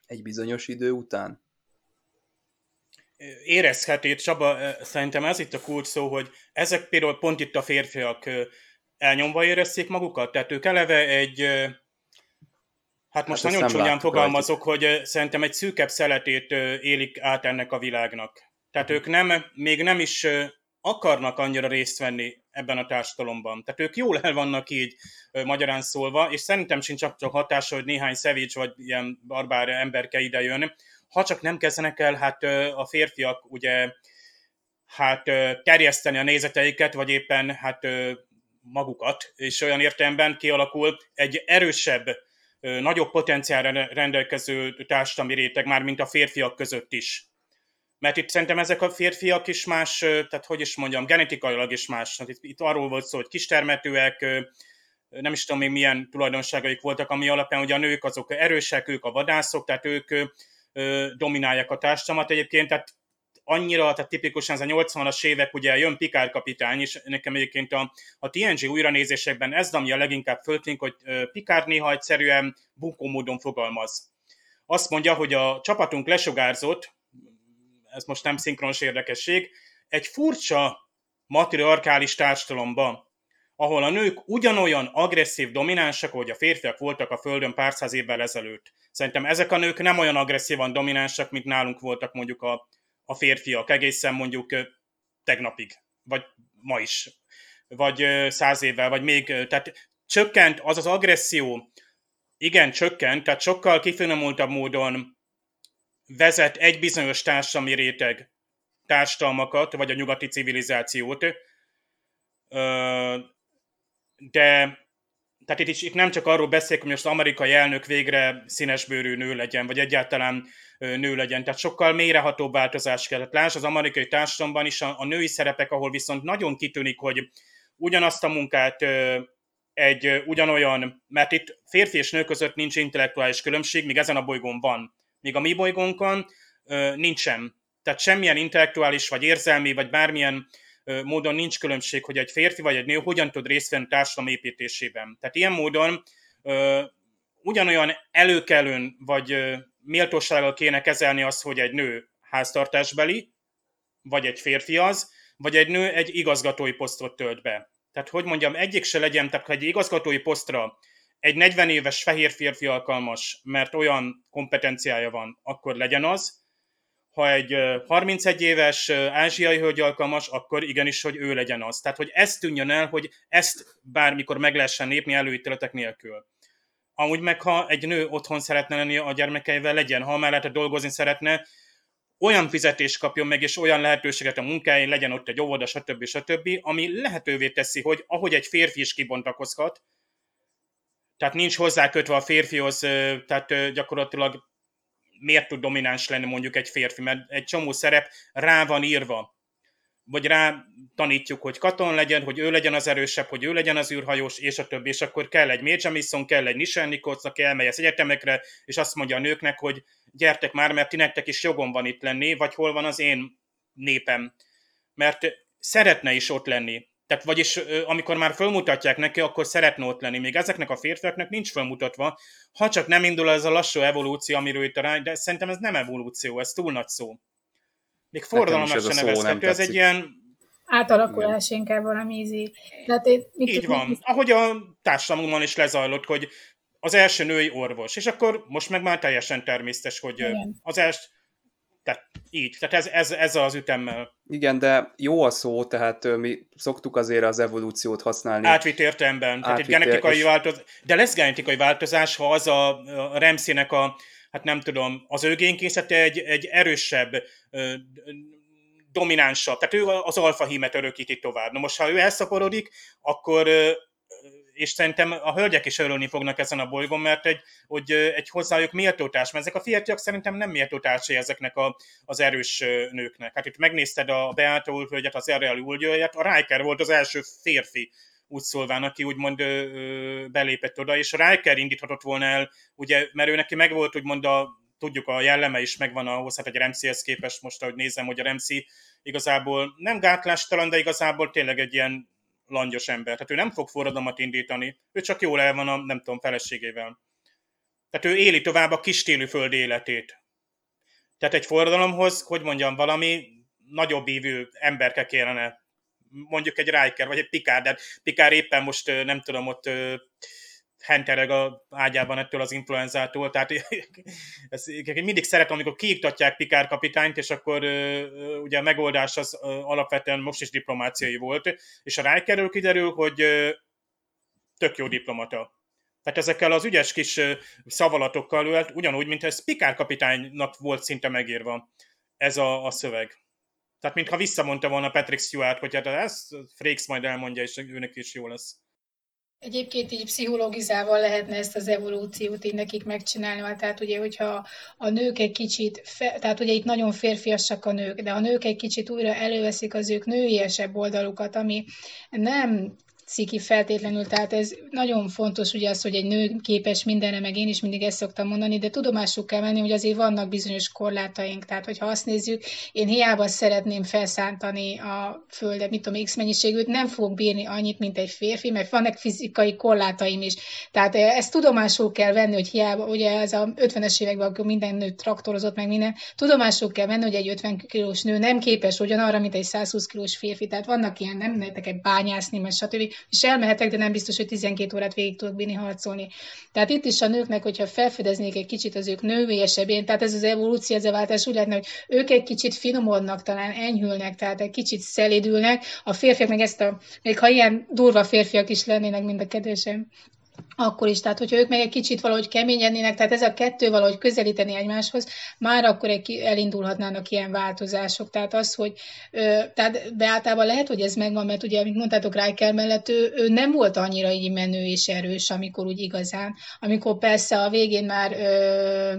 Egy bizonyos idő után? Érezheti, Csaba, szerintem ez itt a kulcs szó, hogy ezek például pont itt a férfiak elnyomva érezték magukat, tehát ők eleve egy, hát most Hát ezt hát nagyon csúnyán fogalmazok, hogy szerintem egy szűkebb szeletét élik át ennek a világnak. Tehát ők nem, még nem is akarnak annyira részt venni ebben a társadalomban. Tehát ők jól el vannak így magyarán szólva, és szerintem sincs csak hatása, hogy néhány szevics vagy ilyen barbár emberke ide jön, ha csak nem kezdenek el hát a férfiak ugye hát terjeszteni a nézeteiket, vagy éppen hát magukat, és olyan értelemben kialakul egy erősebb, nagyobb potenciálra rendelkező társadalmi réteg, már mint a férfiak között is. Mert itt szerintem ezek a férfiak is más, tehát hogy is mondjam, genetikailag is más. Hát itt, itt arról volt szó, hogy kistermetőek, nem is tudom még milyen tulajdonságaik voltak, ami alapján ugye a nők azok erősek, ők a vadászok, tehát ők ö, dominálják a társadalmat egyébként, tehát annyira, tehát tipikusan ez a 80-as évek, ugye jön Picard kapitány, és nekem egyébként a, a TNG újranézésekben ez, ami a leginkább föltűnik, hogy Picard néha egyszerűen bunkó módon fogalmaz. Azt mondja, hogy a csapatunk lesugárzott, ez most nem szinkronos érdekesség, egy furcsa matriarkális társadalomban, ahol a nők ugyanolyan agresszív dominánsak, ahogy a férfiak voltak a Földön pár száz évvel ezelőtt. Szerintem ezek a nők nem olyan agresszívan dominánsak, mint nálunk voltak mondjuk a, a férfiak, egészen mondjuk tegnapig, vagy ma is, vagy száz évvel, vagy még, tehát csökkent az az agresszió, igen, csökkent, tehát sokkal kifinomultabb módon vezet egy bizonyos társadalmi réteg társadalmakat, vagy a nyugati civilizációt, de tehát itt, is, itt nem csak arról beszélek, hogy most az amerikai elnök végre színesbőrű nő legyen, vagy egyáltalán nő legyen. Tehát sokkal mélyrehatóbb változás kell. Tehát láss az amerikai társadalomban is a, a női szerepek, ahol viszont nagyon kitűnik, hogy ugyanazt a munkát egy ugyanolyan, mert itt férfi és nő között nincs intellektuális különbség, míg ezen a bolygón van. Míg a mi bolygónkon nincsen. Tehát semmilyen intellektuális, vagy érzelmi, vagy bármilyen módon nincs különbség, hogy egy férfi vagy egy nő hogyan tud részt venni társadalom építésében. Tehát ilyen módon ugyanolyan előkelőn vagy méltósággal kéne kezelni azt, hogy egy nő háztartásbeli, vagy egy férfi az, vagy egy nő egy igazgatói posztot tölt be. Tehát, hogy mondjam, egyik se legyen, tehát ha egy igazgatói posztra egy 40 éves fehér férfi alkalmas, mert olyan kompetenciája van, akkor legyen az, ha egy 31 éves ázsiai hölgy alkalmas, akkor igenis, hogy ő legyen az. Tehát, hogy ez tűnjön el, hogy ezt bármikor meg lehessen lépni előítéletek nélkül. Amúgy meg, ha egy nő otthon szeretne lenni a gyermekeivel, legyen, ha mellette dolgozni szeretne, olyan fizetést kapjon meg, és olyan lehetőséget a munkáin, legyen ott egy óvoda, stb. stb., ami lehetővé teszi, hogy ahogy egy férfi is kibontakozhat, tehát nincs hozzá kötve a férfihoz, tehát gyakorlatilag miért tud domináns lenni mondjuk egy férfi, mert egy csomó szerep rá van írva, vagy rá tanítjuk, hogy katon legyen, hogy ő legyen az erősebb, hogy ő legyen az űrhajós, és a többi, és akkor kell egy Major Mason, kell egy Nishan Nichols, aki elmegy az egyetemekre, és azt mondja a nőknek, hogy gyertek már, mert ti is jogom van itt lenni, vagy hol van az én népem. Mert szeretne is ott lenni. Tehát vagyis amikor már fölmutatják neki, akkor szeretne ott lenni. Még ezeknek a férfiaknak nincs fölmutatva, ha csak nem indul ez a lassú evolúció, amiről itt a de szerintem ez nem evolúció, ez túl nagy szó. Még forradalomnak se nevezhető, ez egy ilyen... Átalakulás Igen. inkább valami ízi. Tehát én, mit Így van. Mit... Ahogy a társadalomban is lezajlott, hogy az első női orvos, és akkor most meg már teljesen természetes, hogy Igen. az első tehát így, tehát ez, ez, ez az ütemmel. Igen, de jó a szó, tehát mi szoktuk azért az evolúciót használni. Átvitt értelemben, tehát egy genetikai és... változás, de lesz genetikai változás, ha az a, a remszének a, hát nem tudom, az ő génkészete egy, egy erősebb, dominánsabb, tehát ő az alfa hímet örökíti tovább. Na most, ha ő elszaporodik, akkor és szerintem a hölgyek is örülni fognak ezen a bolygón, mert egy, hogy egy hozzájuk méltótárs, mert ezek a fiatalok szerintem nem méltótársai ezeknek a, az erős nőknek. Hát itt megnézted a Beáta hölgyet, az Erreal Ulgyőjét, a Riker volt az első férfi úgy szólván, aki úgymond ö, belépett oda, és Riker indíthatott volna el, ugye, mert ő neki megvolt úgymond a tudjuk, a jelleme is megvan ahhoz, hát egy Remszéhez képest most, ahogy nézem, hogy a Remszé igazából nem gátlástalan, de igazából tényleg egy ilyen langyos ember. Tehát ő nem fog forradalmat indítani, ő csak jól el van a, nem tudom, feleségével. Tehát ő éli tovább a kistélű föld életét. Tehát egy forradalomhoz, hogy mondjam, valami nagyobb ívű emberke kellene. Mondjuk egy Riker, vagy egy Picard, de Picard éppen most nem tudom, ott hentereg a ágyában ettől az influenzától, tehát <laughs> ez, mindig szeretem, amikor kiiktatják Pikár kapitányt, és akkor ugye a megoldás az alapvetően most is diplomáciai volt, és a Rikerről kiderül, hogy tök jó diplomata. Tehát ezekkel az ügyes kis szavalatokkal ő ugyanúgy, mint ez Pikár kapitánynak volt szinte megírva ez a, a szöveg. Tehát mintha visszamondta volna Patrick Stewart, hogy hát ezt Frakes majd elmondja, és őnek is jó lesz. Egyébként így pszichológizával lehetne ezt az evolúciót így nekik megcsinálni, tehát ugye, hogyha a nők egy kicsit, fe, tehát ugye itt nagyon férfiasak a nők, de a nők egy kicsit újra előveszik az ők nőiesebb oldalukat, ami nem ciki feltétlenül, tehát ez nagyon fontos ugye az, hogy egy nő képes mindenre, meg én is mindig ezt szoktam mondani, de tudomásuk kell menni, hogy azért vannak bizonyos korlátaink, tehát hogyha azt nézzük, én hiába szeretném felszántani a földet, mit tudom, x mennyiségűt, nem fogok bírni annyit, mint egy férfi, mert vannak fizikai korlátaim is. Tehát eh, ezt tudomásul kell venni, hogy hiába, ugye ez a 50-es években, akkor minden nő traktorozott meg minden, tudomásul kell venni, hogy egy 50 kilós nő nem képes ugyanarra, mint egy 120 kilós férfi. Tehát vannak ilyen, nem lehetek bányászni, mert stb. És elmehetek, de nem biztos, hogy 12 órát végig tudok bírni harcolni. Tehát itt is a nőknek, hogyha felfedeznék egy kicsit az ők nővélyesebbén, tehát ez az evolúció, ez a váltás úgy lehetne, hogy ők egy kicsit finomodnak, talán enyhülnek, tehát egy kicsit szelédülnek, a férfiak meg ezt a, még ha ilyen durva férfiak is lennének, mint a kedvesem, akkor is, tehát hogyha ők meg egy kicsit valahogy keményednének, tehát ez a kettő valahogy közelíteni egymáshoz, már akkor egy, elindulhatnának ilyen változások. Tehát az, hogy ö, tehát beáltalában lehet, hogy ez megvan, mert ugye, mint mondtátok, Riker mellett ő, ő nem volt annyira így menő és erős, amikor úgy igazán, amikor persze a végén már ö,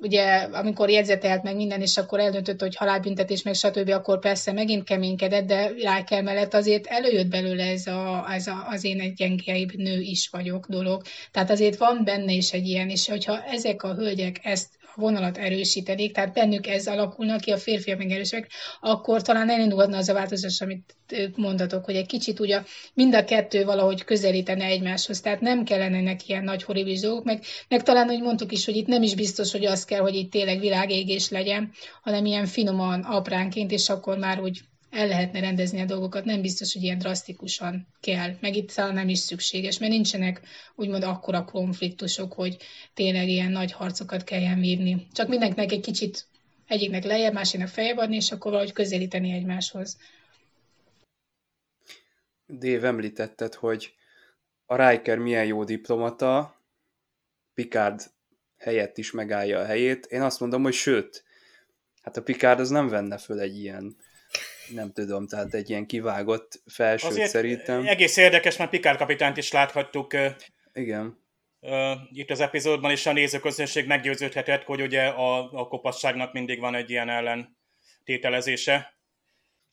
ugye amikor jegyzetelt meg minden, és akkor eldöntött, hogy halálbüntetés, meg stb., akkor persze megint keménykedett, de Rákel mellett azért előjött belőle ez, a, ez a, az én egy gyengébb nő is vagyok dolog. Tehát azért van benne is egy ilyen, és hogyha ezek a hölgyek ezt vonalat erősítenék, tehát bennük ez alakulna ki, a férfiak meg erősek, akkor talán elindulhatna az a változás, amit mondatok, hogy egy kicsit ugye mind a kettő valahogy közelítene egymáshoz, tehát nem kellene ennek ilyen nagy horribilis dolgok, meg, meg talán, hogy mondtuk is, hogy itt nem is biztos, hogy az kell, hogy itt tényleg világégés legyen, hanem ilyen finoman, apránként, és akkor már úgy el lehetne rendezni a dolgokat, nem biztos, hogy ilyen drasztikusan kell, meg itt talán nem is szükséges, mert nincsenek úgymond akkora konfliktusok, hogy tényleg ilyen nagy harcokat kelljen vívni. Csak mindenkinek egy kicsit egyiknek lejjebb, másiknak feljebb adni, és akkor valahogy közelíteni egymáshoz. Dave említetted, hogy a Riker milyen jó diplomata, Picard helyett is megállja a helyét. Én azt mondom, hogy sőt, hát a Picard az nem venne föl egy ilyen nem tudom, tehát egy ilyen kivágott felsőt Azért szerintem. egész érdekes, mert Picard kapitányt is láthattuk Igen. Uh, itt az epizódban is a nézőközönség meggyőződhetett, hogy ugye a, a kopasságnak mindig van egy ilyen ellentételezése.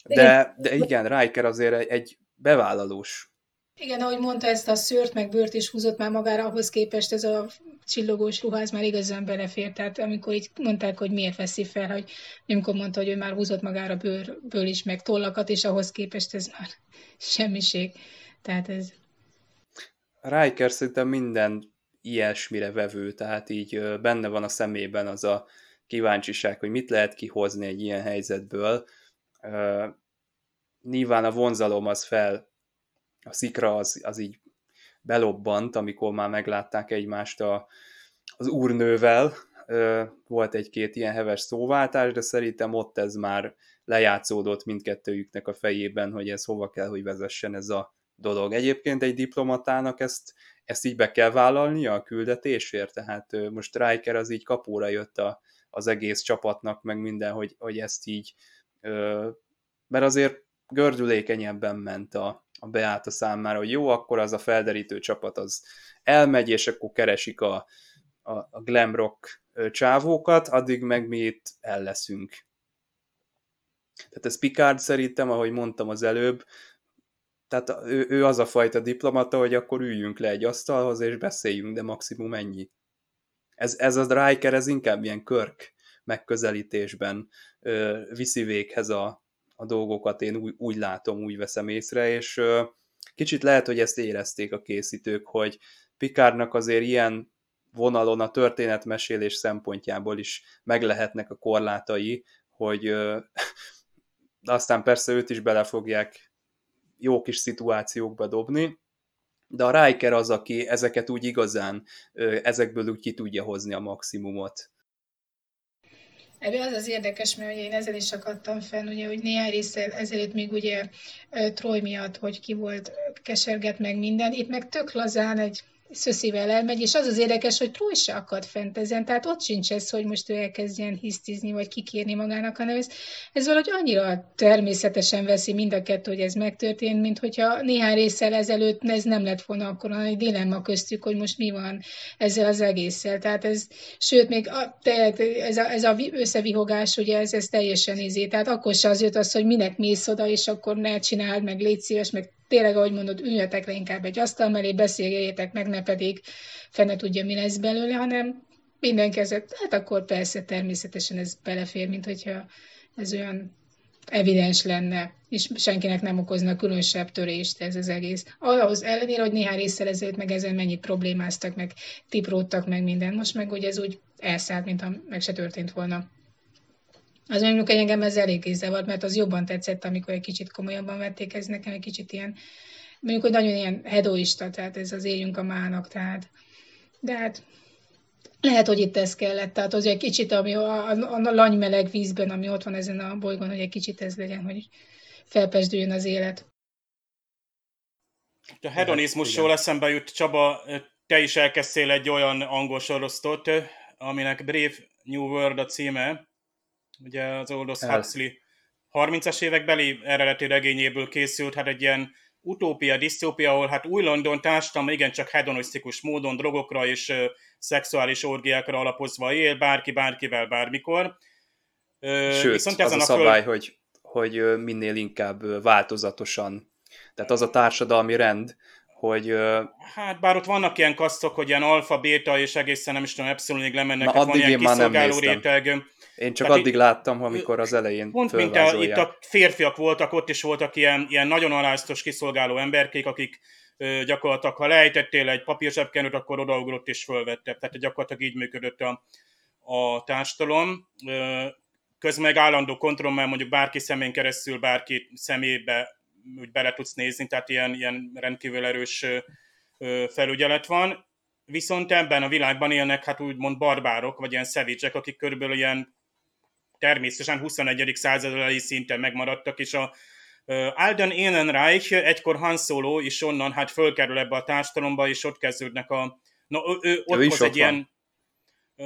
De, de igen, Riker azért egy, egy bevállalós igen, ahogy mondta, ezt a szőrt meg bőrt is húzott már magára, ahhoz képest ez a csillogós ruház már igazán belefér. Tehát amikor így mondták, hogy miért veszi fel, hogy amikor mondta, hogy ő már húzott magára bőrből is, meg tollakat, és ahhoz képest ez már <laughs> semmiség. Tehát ez... Riker szerintem minden ilyesmire vevő, tehát így benne van a szemében az a kíváncsiság, hogy mit lehet kihozni egy ilyen helyzetből. Nyilván a vonzalom az fel a szikra az, az így belobbant, amikor már meglátták egymást a, az úrnővel, volt egy-két ilyen heves szóváltás, de szerintem ott ez már lejátszódott mindkettőjüknek a fejében, hogy ez hova kell, hogy vezessen ez a dolog. Egyébként egy diplomatának ezt, ezt így be kell vállalnia a küldetésért, tehát most Riker az így kapóra jött a, az egész csapatnak, meg minden, hogy, hogy ezt így, mert azért gördülékenyebben ment a, a Beáta számára, hogy jó, akkor az a felderítő csapat az elmegy, és akkor keresik a, a, a glam rock csávókat, addig meg mi itt el leszünk. Tehát ez Picard szerintem, ahogy mondtam az előbb, tehát ő, ő az a fajta diplomata, hogy akkor üljünk le egy asztalhoz, és beszéljünk, de maximum ennyi. Ez, ez a Riker, ez inkább ilyen körk megközelítésben ö, viszi véghez a, a dolgokat én úgy, úgy látom, úgy veszem észre, és kicsit lehet, hogy ezt érezték a készítők, hogy Pikárnak azért ilyen vonalon a történetmesélés szempontjából is meg lehetnek a korlátai, hogy <laughs> aztán persze őt is bele fogják jó kis szituációkba dobni, de a Riker az, aki ezeket úgy igazán, ezekből úgy ki tudja hozni a maximumot. Ebben az az érdekes, mert én ezzel is akadtam fenn, ugye, hogy néhány részsel ezelőtt még ugye Troy miatt, hogy ki volt keserget meg minden, itt meg tök lazán egy szöszivel elmegy, és az az érdekes, hogy Troy se akad fent ezen, tehát ott sincs ez, hogy most ő elkezdjen hisztizni, vagy kikérni magának, hanem ez, ez valahogy annyira természetesen veszi mind a kettő, hogy ez megtörtént, mint hogyha néhány részsel ezelőtt ez nem lett volna akkor egy dilemma köztük, hogy most mi van ezzel az egésszel. Tehát ez, sőt, még a, tehát ez a, ez a összevihogás, ugye ez, ez teljesen izé, tehát akkor se az jött az, hogy minek mész oda, és akkor ne csináld, meg légy szíves, meg tényleg, ahogy mondod, üljetek le inkább egy asztal mellé, beszéljetek meg, ne pedig fene tudja, mi lesz belőle, hanem minden kezet, hát akkor persze természetesen ez belefér, mint hogyha ez olyan evidens lenne, és senkinek nem okozna különösebb törést ez az egész. Ahhoz ellenére, hogy néhány részsel ezelőtt meg ezen mennyit problémáztak, meg tipródtak meg minden. Most meg ugye ez úgy elszállt, mintha meg se történt volna. Az mondjuk engem ez elég zavart, mert az jobban tetszett, amikor egy kicsit komolyabban vették, ez nekem egy kicsit ilyen, mondjuk, hogy nagyon ilyen hedoista, tehát ez az éljünk a mának, tehát. De hát lehet, hogy itt ez kellett, tehát az egy kicsit, ami a, a, a lanymeleg vízben, ami ott van ezen a bolygón, hogy egy kicsit ez legyen, hogy felpesdüljön az élet. A hedonizmusról eszembe jut, Csaba, te is elkezdtél egy olyan angol sorosztot, aminek Brave New World a címe, ugye az Aldous Huxley 30-as évekbeli eredeti regényéből készült, hát egy ilyen utópia, disztópia, ahol hát új London társadalma igencsak hedonisztikus módon drogokra és ö, szexuális orgiákra alapozva él, bárki bárkivel bármikor. Ö, Sőt, viszont ezen az a, a szabály, föl... hogy, hogy minél inkább változatosan, tehát az a társadalmi rend, hogy... Hát bár ott vannak ilyen kasztok, hogy ilyen alfa, béta és egészen nem is tudom, epsilonig lemennek, Na, hát van ilyen kiszolgáló réteg. Én csak Tehát addig itt, láttam, amikor az elején Pont mint a, itt a férfiak voltak, ott is voltak ilyen, ilyen nagyon aláztos kiszolgáló emberkék, akik ö, gyakorlatilag, ha lejtettél egy papírsebkenőt, akkor odaugrott és fölvette. Tehát gyakorlatilag így működött a, a társadalom. Ö, közben meg állandó kontroll, mert mondjuk bárki szemén keresztül bárki szemébe úgy bele tudsz nézni, tehát ilyen, ilyen rendkívül erős felügyelet van. Viszont ebben a világban élnek hát úgymond barbárok, vagy ilyen szevicsek, akik körülbelül ilyen természetesen 21. század szinten megmaradtak, és a Alden Ehrenreich, egykor Han Solo is onnan hát fölkerül ebbe a társadalomba, és ott kezdődnek a... No, ő, ő ott ő hoz egy ilyen...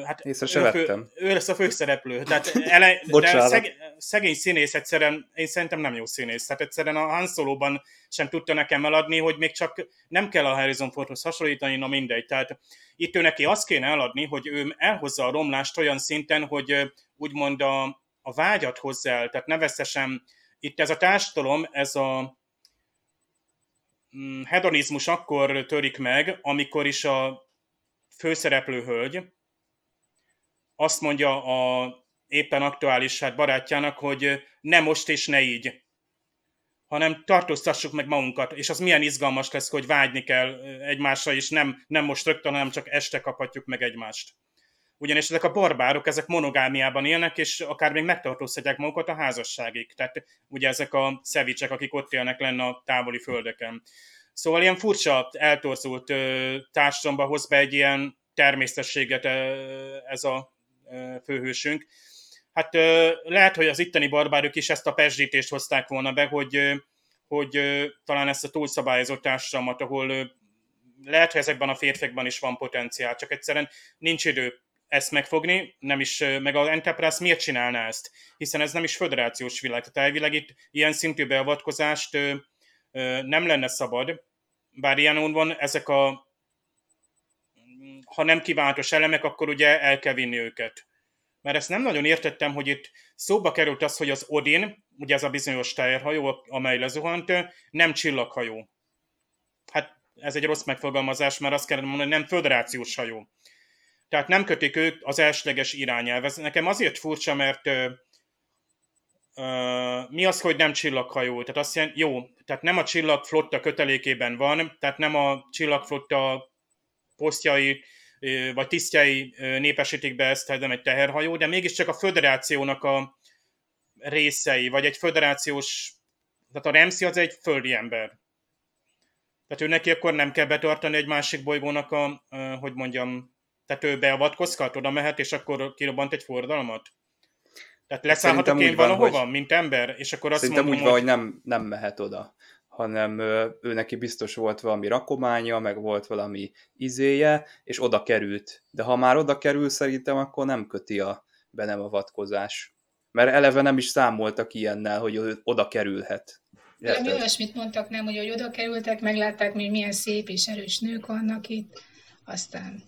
Hát Észre se ő, vettem. Ő, ő lesz a főszereplő. Tehát <laughs> ele, de szeg, szegény színész egyszerűen, én szerintem nem jó színész. Tehát egyszerűen a Han Solo-ban sem tudta nekem eladni, hogy még csak nem kell a Harrison Fordhoz hasonlítani, na mindegy. Tehát itt ő neki azt kéne eladni, hogy ő elhozza a romlást olyan szinten, hogy úgymond a, a vágyat hozzá el, tehát nevezetesen itt ez a társadalom, ez a mm, hedonizmus akkor törik meg, amikor is a főszereplő hölgy azt mondja a éppen aktuális hát barátjának, hogy ne most és ne így, hanem tartóztassuk meg magunkat, és az milyen izgalmas lesz, hogy vágyni kell egymásra, és nem, nem most rögtön, hanem csak este kaphatjuk meg egymást ugyanis ezek a barbárok, ezek monogámiában élnek, és akár még megtartóztatják magukat a házasságig. Tehát ugye ezek a szevicsek, akik ott élnek lenne a távoli földeken. Szóval ilyen furcsa, eltorzult társadalomba hoz be egy ilyen természetességet ez a főhősünk. Hát lehet, hogy az itteni barbárok is ezt a pesdítést hozták volna be, hogy, hogy talán ezt a túlszabályozott társadalmat, ahol lehet, hogy ezekben a férfiakban is van potenciál, csak egyszerűen nincs idő ezt megfogni, nem is, meg az Enterprise miért csinálná ezt? Hiszen ez nem is föderációs világ, tehát elvileg itt ilyen szintű beavatkozást nem lenne szabad, bár ilyen van ezek a ha nem kívánatos elemek, akkor ugye el kell vinni őket. Mert ezt nem nagyon értettem, hogy itt szóba került az, hogy az Odin, ugye ez a bizonyos teherhajó, amely lezuhant, nem csillaghajó. Hát ez egy rossz megfogalmazás, mert azt kellene mondani, hogy nem föderációs hajó. Tehát nem kötik ők az elsőleges irányelv. Ez nekem azért furcsa, mert ö, ö, mi az, hogy nem csillaghajó? Tehát azt jelenti, jó, tehát nem a csillagflotta kötelékében van, tehát nem a csillagflotta posztjai vagy tisztjai népesítik be ezt, nem egy teherhajó, de mégiscsak a föderációnak a részei, vagy egy föderációs, tehát a Remszi az egy földi ember. Tehát ő neki akkor nem kell betartani egy másik bolygónak a, hogy mondjam, tehát ő beavatkozhat, oda mehet, és akkor kirobbant egy forradalmat? Tehát leszállhatok én valahova, hogy... mint ember, és akkor azt Szerintem mondom, úgy van, hogy nem, nem mehet oda hanem ő neki biztos volt valami rakománya, meg volt valami izéje, és oda került. De ha már oda kerül, szerintem akkor nem köti a be nem avatkozás. Mert eleve nem is számoltak ilyennel, hogy oda kerülhet. De mi olyasmit mondtak, nem, hogy, hogy oda kerültek, meglátták, hogy milyen szép és erős nők vannak itt, aztán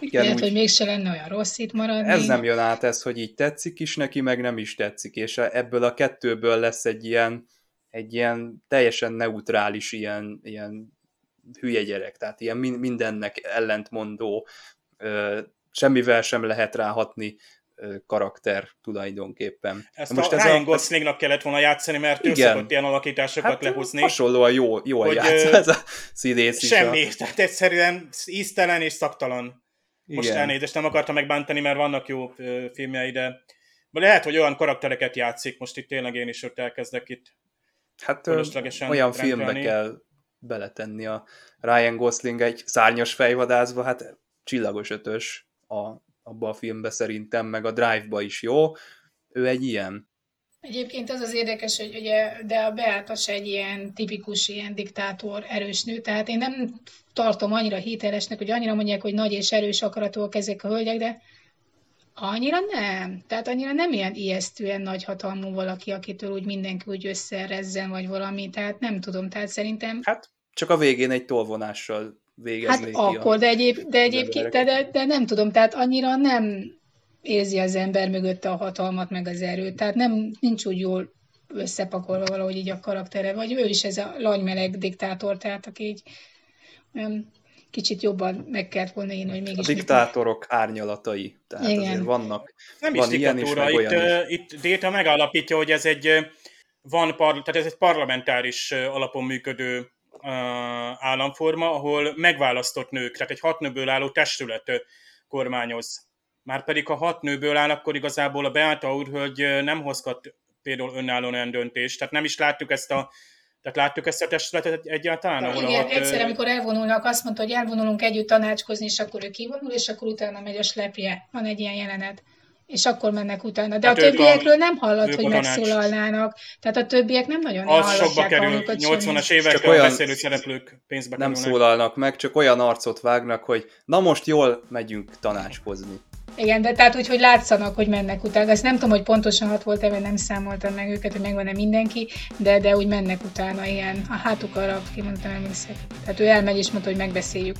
igen, Lehet, úgy, hogy mégse lenne olyan rossz itt maradni. Ez nem jön át ez, hogy így tetszik is neki, meg nem is tetszik, és ebből a kettőből lesz egy ilyen, egy ilyen teljesen neutrális, ilyen, ilyen hülye gyerek, tehát ilyen mindennek ellentmondó, semmivel sem lehet ráhatni karakter tulajdonképpen. Ezt most a ez Ryan Goslingnak kellett volna játszani, mert igen. ő szokott ilyen alakításokat hát, lehozni. Hasonlóan jó, jól hogy, játsz ez a színész is. Semmi, a... tehát egyszerűen íztelen és szaktalan. Most igen. elnézést, nem akartam megbántani, mert vannak jó filmjei, de lehet, hogy olyan karaktereket játszik, most itt tényleg én is ott elkezdek itt Hát olyan filmbe kell beletenni a Ryan Gosling egy szárnyas fejvadászba, hát csillagos ötös a, abba a filmbe szerintem, meg a Drive-ba is jó. Ő egy ilyen. Egyébként az az érdekes, hogy ugye, de a Beata se egy ilyen tipikus ilyen diktátor erős nő, tehát én nem tartom annyira hitelesnek, hogy annyira mondják, hogy nagy és erős akaratúak ezek a hölgyek, de Annyira nem. Tehát annyira nem ilyen ijesztően nagy hatalmú valaki, akitől úgy mindenki úgy összerezzen, vagy valami. Tehát nem tudom, tehát szerintem... Hát csak a végén egy tolvonással végeznék Hát akkor, de, egyéb, de egyébként, de, de, de nem tudom, tehát annyira nem érzi az ember mögötte a hatalmat, meg az erőt. Tehát nem, nincs úgy jól összepakolva valahogy így a karaktere, vagy ő is ez a lanymeleg diktátor, tehát aki így olyan kicsit jobban meg kellett volna én, hogy mégis... A diktátorok mit... árnyalatai, tehát Igen. azért vannak, Nem van is ilyen is, meg itt, olyan is. itt Déta megállapítja, hogy ez egy van par, tehát ez egy parlamentáris alapon működő uh, államforma, ahol megválasztott nők, tehát egy hat nőből álló testület kormányoz. Márpedig ha hat nőből áll, akkor igazából a Beáta úrhölgy nem hozhat például önállóan olyan döntést. Tehát nem is láttuk ezt a tehát láttuk ezt a testületet egyáltalán? Ahol igen, ott, egyszer, amikor elvonulnak, azt mondta, hogy elvonulunk együtt tanácskozni, és akkor ő kivonul, és akkor utána megy a slepje. Van egy ilyen jelenet. És akkor mennek utána. De hát a többiekről a, nem hallott, hogy megszólalnának. Tehát a többiek nem nagyon Az sokba kerül, 80-as évekről olyan beszélő szereplők pénzbe Nem kerülnek. szólalnak meg, csak olyan arcot vágnak, hogy na most jól megyünk tanácskozni. Igen, de tehát úgy, hogy látszanak, hogy mennek utána. Ezt nem tudom, hogy pontosan hat volt-e, vagy nem számoltam meg őket, hogy megvan-e mindenki, de, de úgy mennek utána, ilyen a hátuk arra, kimondtam emlékszek. Tehát ő elmegy és mondta, hogy megbeszéljük.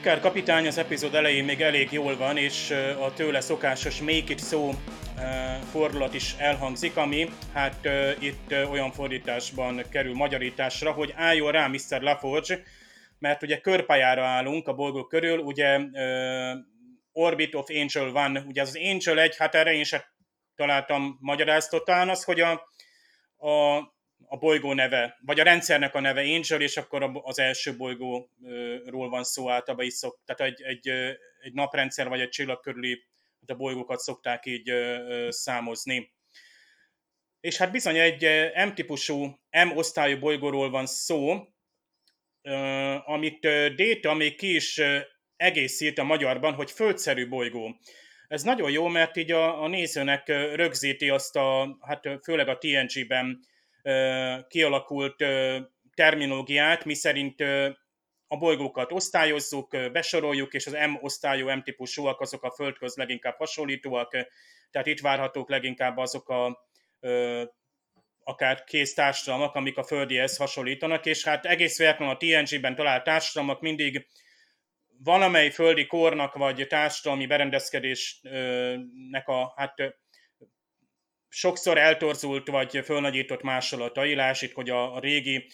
Picard kapitány az epizód elején még elég jól van, és a tőle szokásos make it szó fordulat is elhangzik, ami hát itt olyan fordításban kerül magyarításra, hogy álljon rá Mr. LaForge, mert ugye körpályára állunk a bolygó körül, ugye Orbit of Angel van, ugye az, Angel egy, hát erre én sem találtam magyaráztotán az, hogy a, a a bolygó neve, vagy a rendszernek a neve Angel, és akkor az első bolygóról van szó általában is szok, tehát egy, egy, egy naprendszer, vagy egy csillag körüli a bolygókat szokták így számozni. És hát bizony egy M-típusú, M-osztályú bolygóról van szó, amit Data még ki is egészít a magyarban, hogy földszerű bolygó. Ez nagyon jó, mert így a, a nézőnek rögzíti azt a, hát főleg a TNG-ben kialakult terminológiát, miszerint a bolygókat osztályozzuk, besoroljuk, és az M osztályú, M típusúak azok a Földköz leginkább hasonlítóak, tehát itt várhatók leginkább azok a akár kész társadalmak, amik a földihez hasonlítanak, és hát egész véletlenül a TNG-ben talált társadalmak mindig valamely földi kornak vagy társadalmi berendezkedésnek a hát sokszor eltorzult vagy fölnagyított másolatai, lásd hogy a, a régi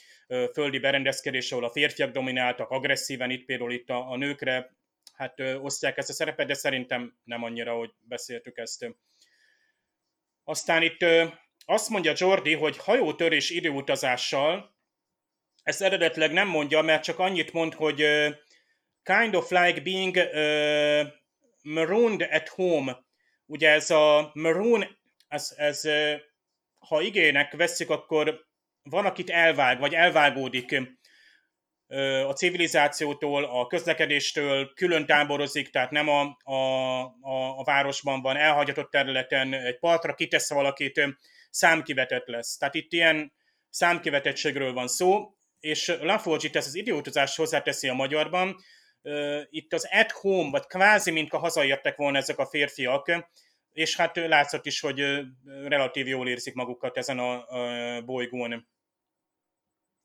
földi berendezkedés, ahol a férfiak domináltak agresszíven, itt például itt a, a nőkre hát ö, osztják ezt a szerepet, de szerintem nem annyira, hogy beszéltük ezt. Aztán itt ö, azt mondja Jordi, hogy hajótörés időutazással, ezt eredetileg nem mondja, mert csak annyit mond, hogy ö, kind of like being uh, marooned at home. Ugye ez a maroon ez, ez ha igének vesszük, akkor van, akit elvág, vagy elvágódik a civilizációtól, a közlekedéstől, külön táborozik, tehát nem a, a, a, a városban van, elhagyatott területen, egy partra kitesz valakit, számkivetett lesz. Tehát itt ilyen számkivetettségről van szó, és Laforge itt ezt az időutazást hozzáteszi a magyarban, itt az at home, vagy kvázi, mint a hazaértek volna ezek a férfiak, és hát látszott is, hogy relatív jól érzik magukat ezen a, a bolygón.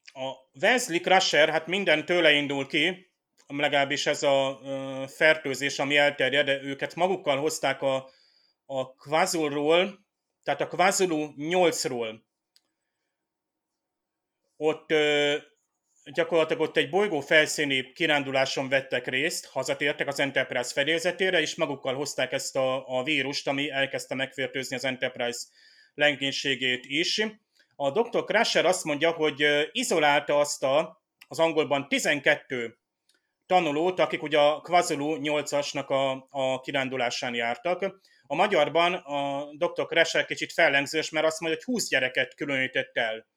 A Wesley Crusher, hát minden tőle indul ki, legalábbis ez a fertőzés, ami elterjed, de őket magukkal hozták a, a Kvazulról, tehát a Kvazulu 8-ról. Ott gyakorlatilag ott egy bolygó felszíni kiránduláson vettek részt, hazatértek az Enterprise fedélzetére, és magukkal hozták ezt a, a vírust, ami elkezdte megfertőzni az Enterprise lengénységét is. A Dr. Crusher azt mondja, hogy izolálta azt a, az angolban 12 tanulót, akik ugye a Kvazulu 8-asnak a, a kirándulásán jártak. A magyarban a Dr. Crusher kicsit fellengzős, mert azt mondja, hogy 20 gyereket különített el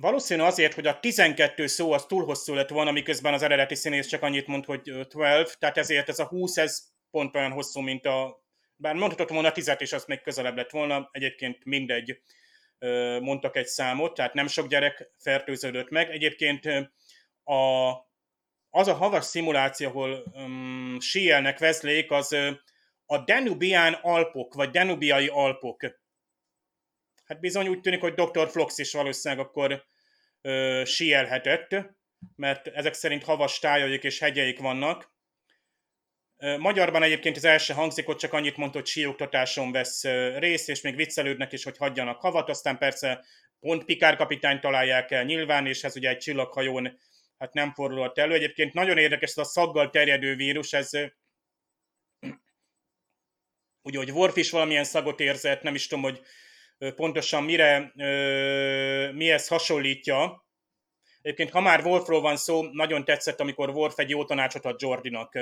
Valószínű azért, hogy a 12 szó az túl hosszú lett volna, miközben az eredeti színész csak annyit mond, hogy 12, tehát ezért ez a 20, ez pont olyan hosszú, mint a... Bár mondhatott volna 10 és az még közelebb lett volna, egyébként mindegy, mondtak egy számot, tehát nem sok gyerek fertőződött meg. Egyébként a, az a havas szimuláció, ahol um, síelnek vezlék, az a Danubian Alpok, vagy Danubiai Alpok hát bizony úgy tűnik, hogy Dr. Flox is valószínűleg akkor ö, sielhetett, mert ezek szerint havas tájaik és hegyeik vannak. Magyarban egyébként az első hangzik, ott csak annyit mondta, hogy síoktatáson vesz részt, és még viccelődnek is, hogy hagyjanak havat, aztán persze pont Pikár kapitány találják el nyilván, és ez ugye egy csillaghajón hát nem fordulhat elő. Egyébként nagyon érdekes ez a szaggal terjedő vírus, ez <clears throat> ugye, hogy Worf is valamilyen szagot érzett, nem is tudom, hogy pontosan mire, mihez hasonlítja. Egyébként, ha már Wolfról van szó, nagyon tetszett, amikor Wolf egy jó tanácsot ad Jordinak.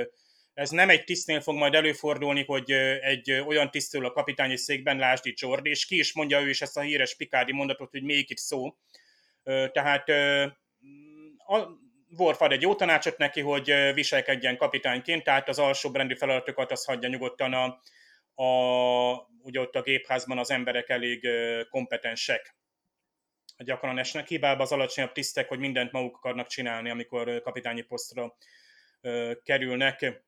Ez nem egy tisztnél fog majd előfordulni, hogy egy olyan tisztül a kapitányi székben, lásd itt Jordi, és ki is mondja ő is ezt a híres Pikádi mondatot, hogy még itt szó. Tehát a Worf ad egy jó tanácsot neki, hogy viselkedjen kapitányként, tehát az alsóbbrendű feladatokat az hagyja nyugodtan a, a ugye ott a gépházban az emberek elég kompetensek. Gyakran esnek hibába az alacsonyabb tisztek, hogy mindent maguk akarnak csinálni, amikor kapitányi posztra kerülnek.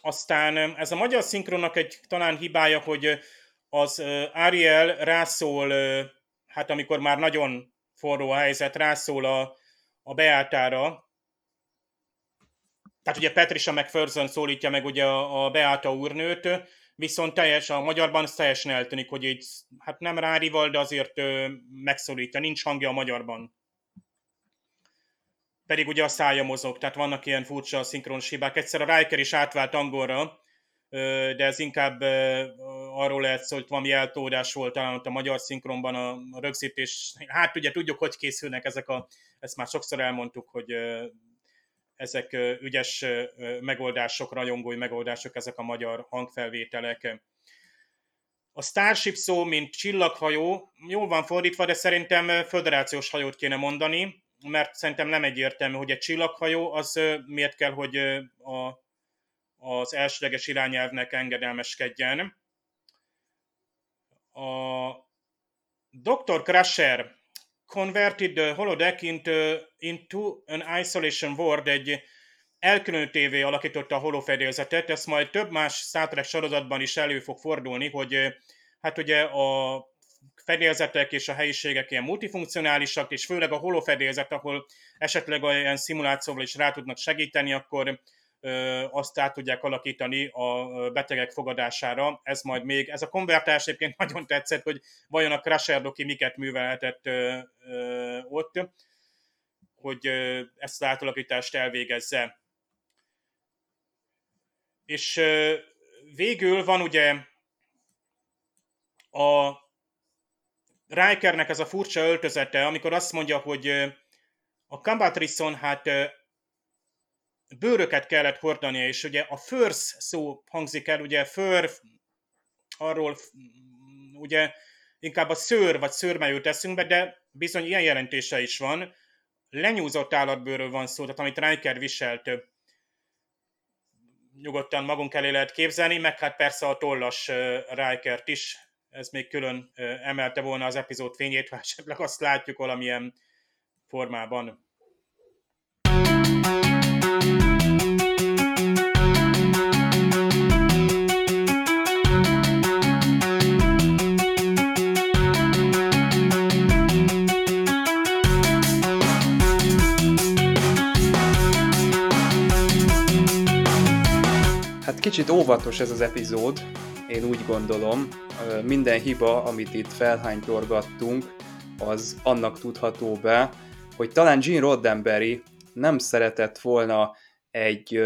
Aztán ez a magyar szinkronnak egy talán hibája, hogy az Ariel rászól, hát amikor már nagyon forró a helyzet, rászól a, a Beátára, tehát ugye Patricia McPherson szólítja meg ugye a, a Beáta úrnőt, viszont teljes, a magyarban teljesen eltűnik, hogy így, hát nem rárival, de azért ö, megszólítja, nincs hangja a magyarban. Pedig ugye a szája mozog, tehát vannak ilyen furcsa szinkronos hibák. Egyszer a Riker is átvált angolra, de ez inkább arról lehet szó, hogy valami eltódás volt talán ott a magyar szinkronban a rögzítés. Hát ugye tudjuk, hogy készülnek ezek a, ezt már sokszor elmondtuk, hogy ezek ügyes megoldások, rajongói megoldások, ezek a magyar hangfelvételek. A Starship szó, mint csillaghajó, jól van fordítva, de szerintem föderációs hajót kéne mondani, mert szerintem nem egyértelmű, hogy egy csillaghajó az miért kell, hogy a, az elsőleges irányelvnek engedelmeskedjen. A Dr. Crusher converted the holodeck into, into an isolation ward, egy elkülönítővé alakította a holofedélzetet, ezt majd több más Star Trek sorozatban is elő fog fordulni, hogy hát ugye a fedélzetek és a helyiségek ilyen multifunkcionálisak, és főleg a holofedélzet, ahol esetleg olyan szimulációval is rá tudnak segíteni, akkor azt át tudják alakítani a betegek fogadására. Ez majd még, ez a konvertás egyébként <laughs> nagyon tetszett, hogy vajon a Crusher Doki miket művelhetett ott, hogy ezt az átalakítást elvégezze. És végül van ugye a Rikernek ez a furcsa öltözete, amikor azt mondja, hogy a Kambatrison hát bőröket kellett hordania, és ugye a first szó hangzik el, ugye fur, arról ugye inkább a szőr vagy szőrme jut eszünkbe, de bizony ilyen jelentése is van. Lenyúzott állatbőről van szó, tehát amit Riker viselt, nyugodtan magunk elé lehet képzelni, meg hát persze a tollas Rikert is, ez még külön emelte volna az epizód fényét, ha esetleg azt látjuk valamilyen formában. Hát kicsit óvatos ez az epizód, én úgy gondolom. Minden hiba, amit itt felhánytorgattunk, az annak tudható be, hogy talán Gene Roddenberry nem szeretett volna egy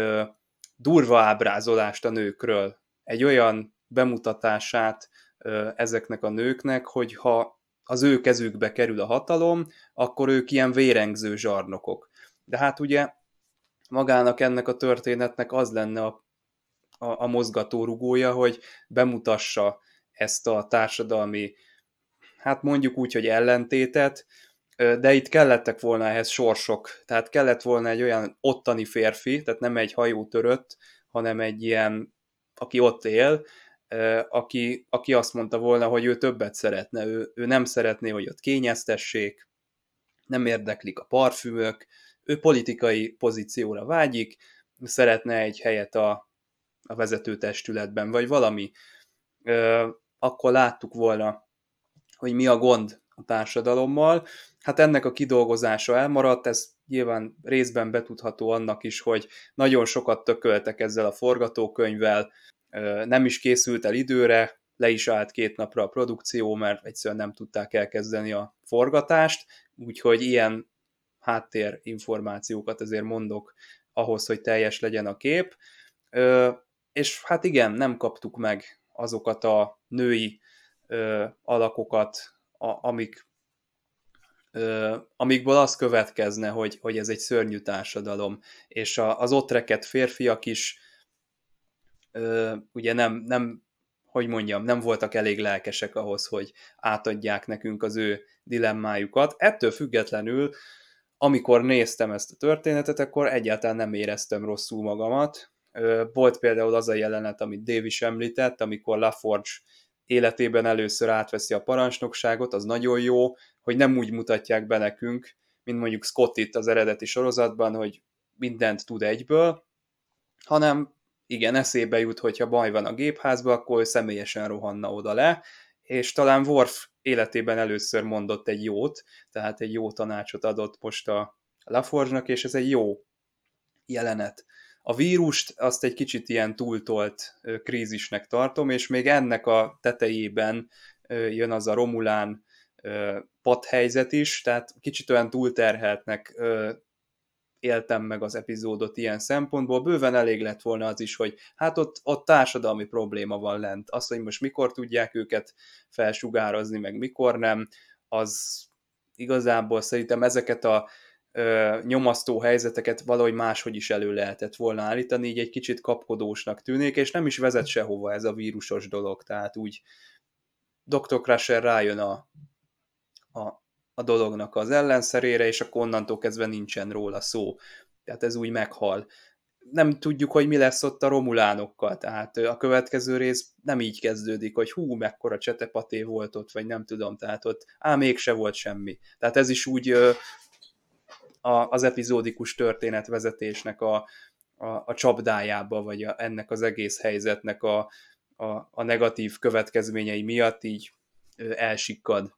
durva ábrázolást a nőkről, egy olyan bemutatását ezeknek a nőknek, hogy ha az ő kezükbe kerül a hatalom, akkor ők ilyen vérengző zsarnokok. De hát ugye magának ennek a történetnek az lenne a, a, a mozgatórugója, hogy bemutassa ezt a társadalmi, hát mondjuk úgy, hogy ellentétet, de itt kellettek volna ehhez sorsok, tehát kellett volna egy olyan ottani férfi, tehát nem egy hajótörött, hanem egy ilyen, aki ott él, aki, aki azt mondta volna, hogy ő többet szeretne, ő, ő nem szeretné, hogy ott kényeztessék, nem érdeklik a parfümök, ő politikai pozícióra vágyik, szeretne egy helyet a, a vezetőtestületben, vagy valami. Akkor láttuk volna, hogy mi a gond a társadalommal. Hát ennek a kidolgozása elmaradt, ez nyilván részben betudható annak is, hogy nagyon sokat tököltek ezzel a forgatókönyvvel, nem is készült el időre, le is állt két napra a produkció, mert egyszerűen nem tudták elkezdeni a forgatást, úgyhogy ilyen háttér információkat azért mondok ahhoz, hogy teljes legyen a kép. És hát igen, nem kaptuk meg azokat a női alakokat, amik, amikből az következne, hogy, hogy ez egy szörnyű társadalom, és az ott rekedt férfiak is ugye nem, nem, hogy mondjam, nem voltak elég lelkesek ahhoz, hogy átadják nekünk az ő dilemmájukat. Ettől függetlenül, amikor néztem ezt a történetet, akkor egyáltalán nem éreztem rosszul magamat. Volt például az a jelenet, amit Dave is említett, amikor LaForge életében először átveszi a parancsnokságot, az nagyon jó, hogy nem úgy mutatják be nekünk, mint mondjuk Scott itt az eredeti sorozatban, hogy mindent tud egyből, hanem igen, eszébe jut, hogyha baj van a gépházba, akkor személyesen rohanna oda le, és talán Worf életében először mondott egy jót, tehát egy jó tanácsot adott most a Laforge-nak, és ez egy jó jelenet. A vírust azt egy kicsit ilyen túltolt krízisnek tartom, és még ennek a tetejében jön az a Romulán padhelyzet is, tehát kicsit olyan túlterheltnek éltem meg az epizódot ilyen szempontból, bőven elég lett volna az is, hogy hát ott, ott társadalmi probléma van lent. Az, hogy most mikor tudják őket felsugározni, meg mikor nem, az igazából szerintem ezeket a ö, nyomasztó helyzeteket valahogy máshogy is elő lehetett volna állítani, így egy kicsit kapkodósnak tűnik, és nem is vezet sehova ez a vírusos dolog, tehát úgy Dr. Crusher rájön a, a, a dolognak az ellenszerére, és akkor onnantól kezdve nincsen róla szó. Tehát ez úgy meghal. Nem tudjuk, hogy mi lesz ott a romulánokkal, tehát a következő rész nem így kezdődik, hogy hú, mekkora csetepaté volt ott, vagy nem tudom, tehát ott, á, mégse volt semmi. Tehát ez is úgy a, az epizódikus történetvezetésnek a, a, a csapdájába, vagy a, ennek az egész helyzetnek a, a, a negatív következményei miatt így elsikkad.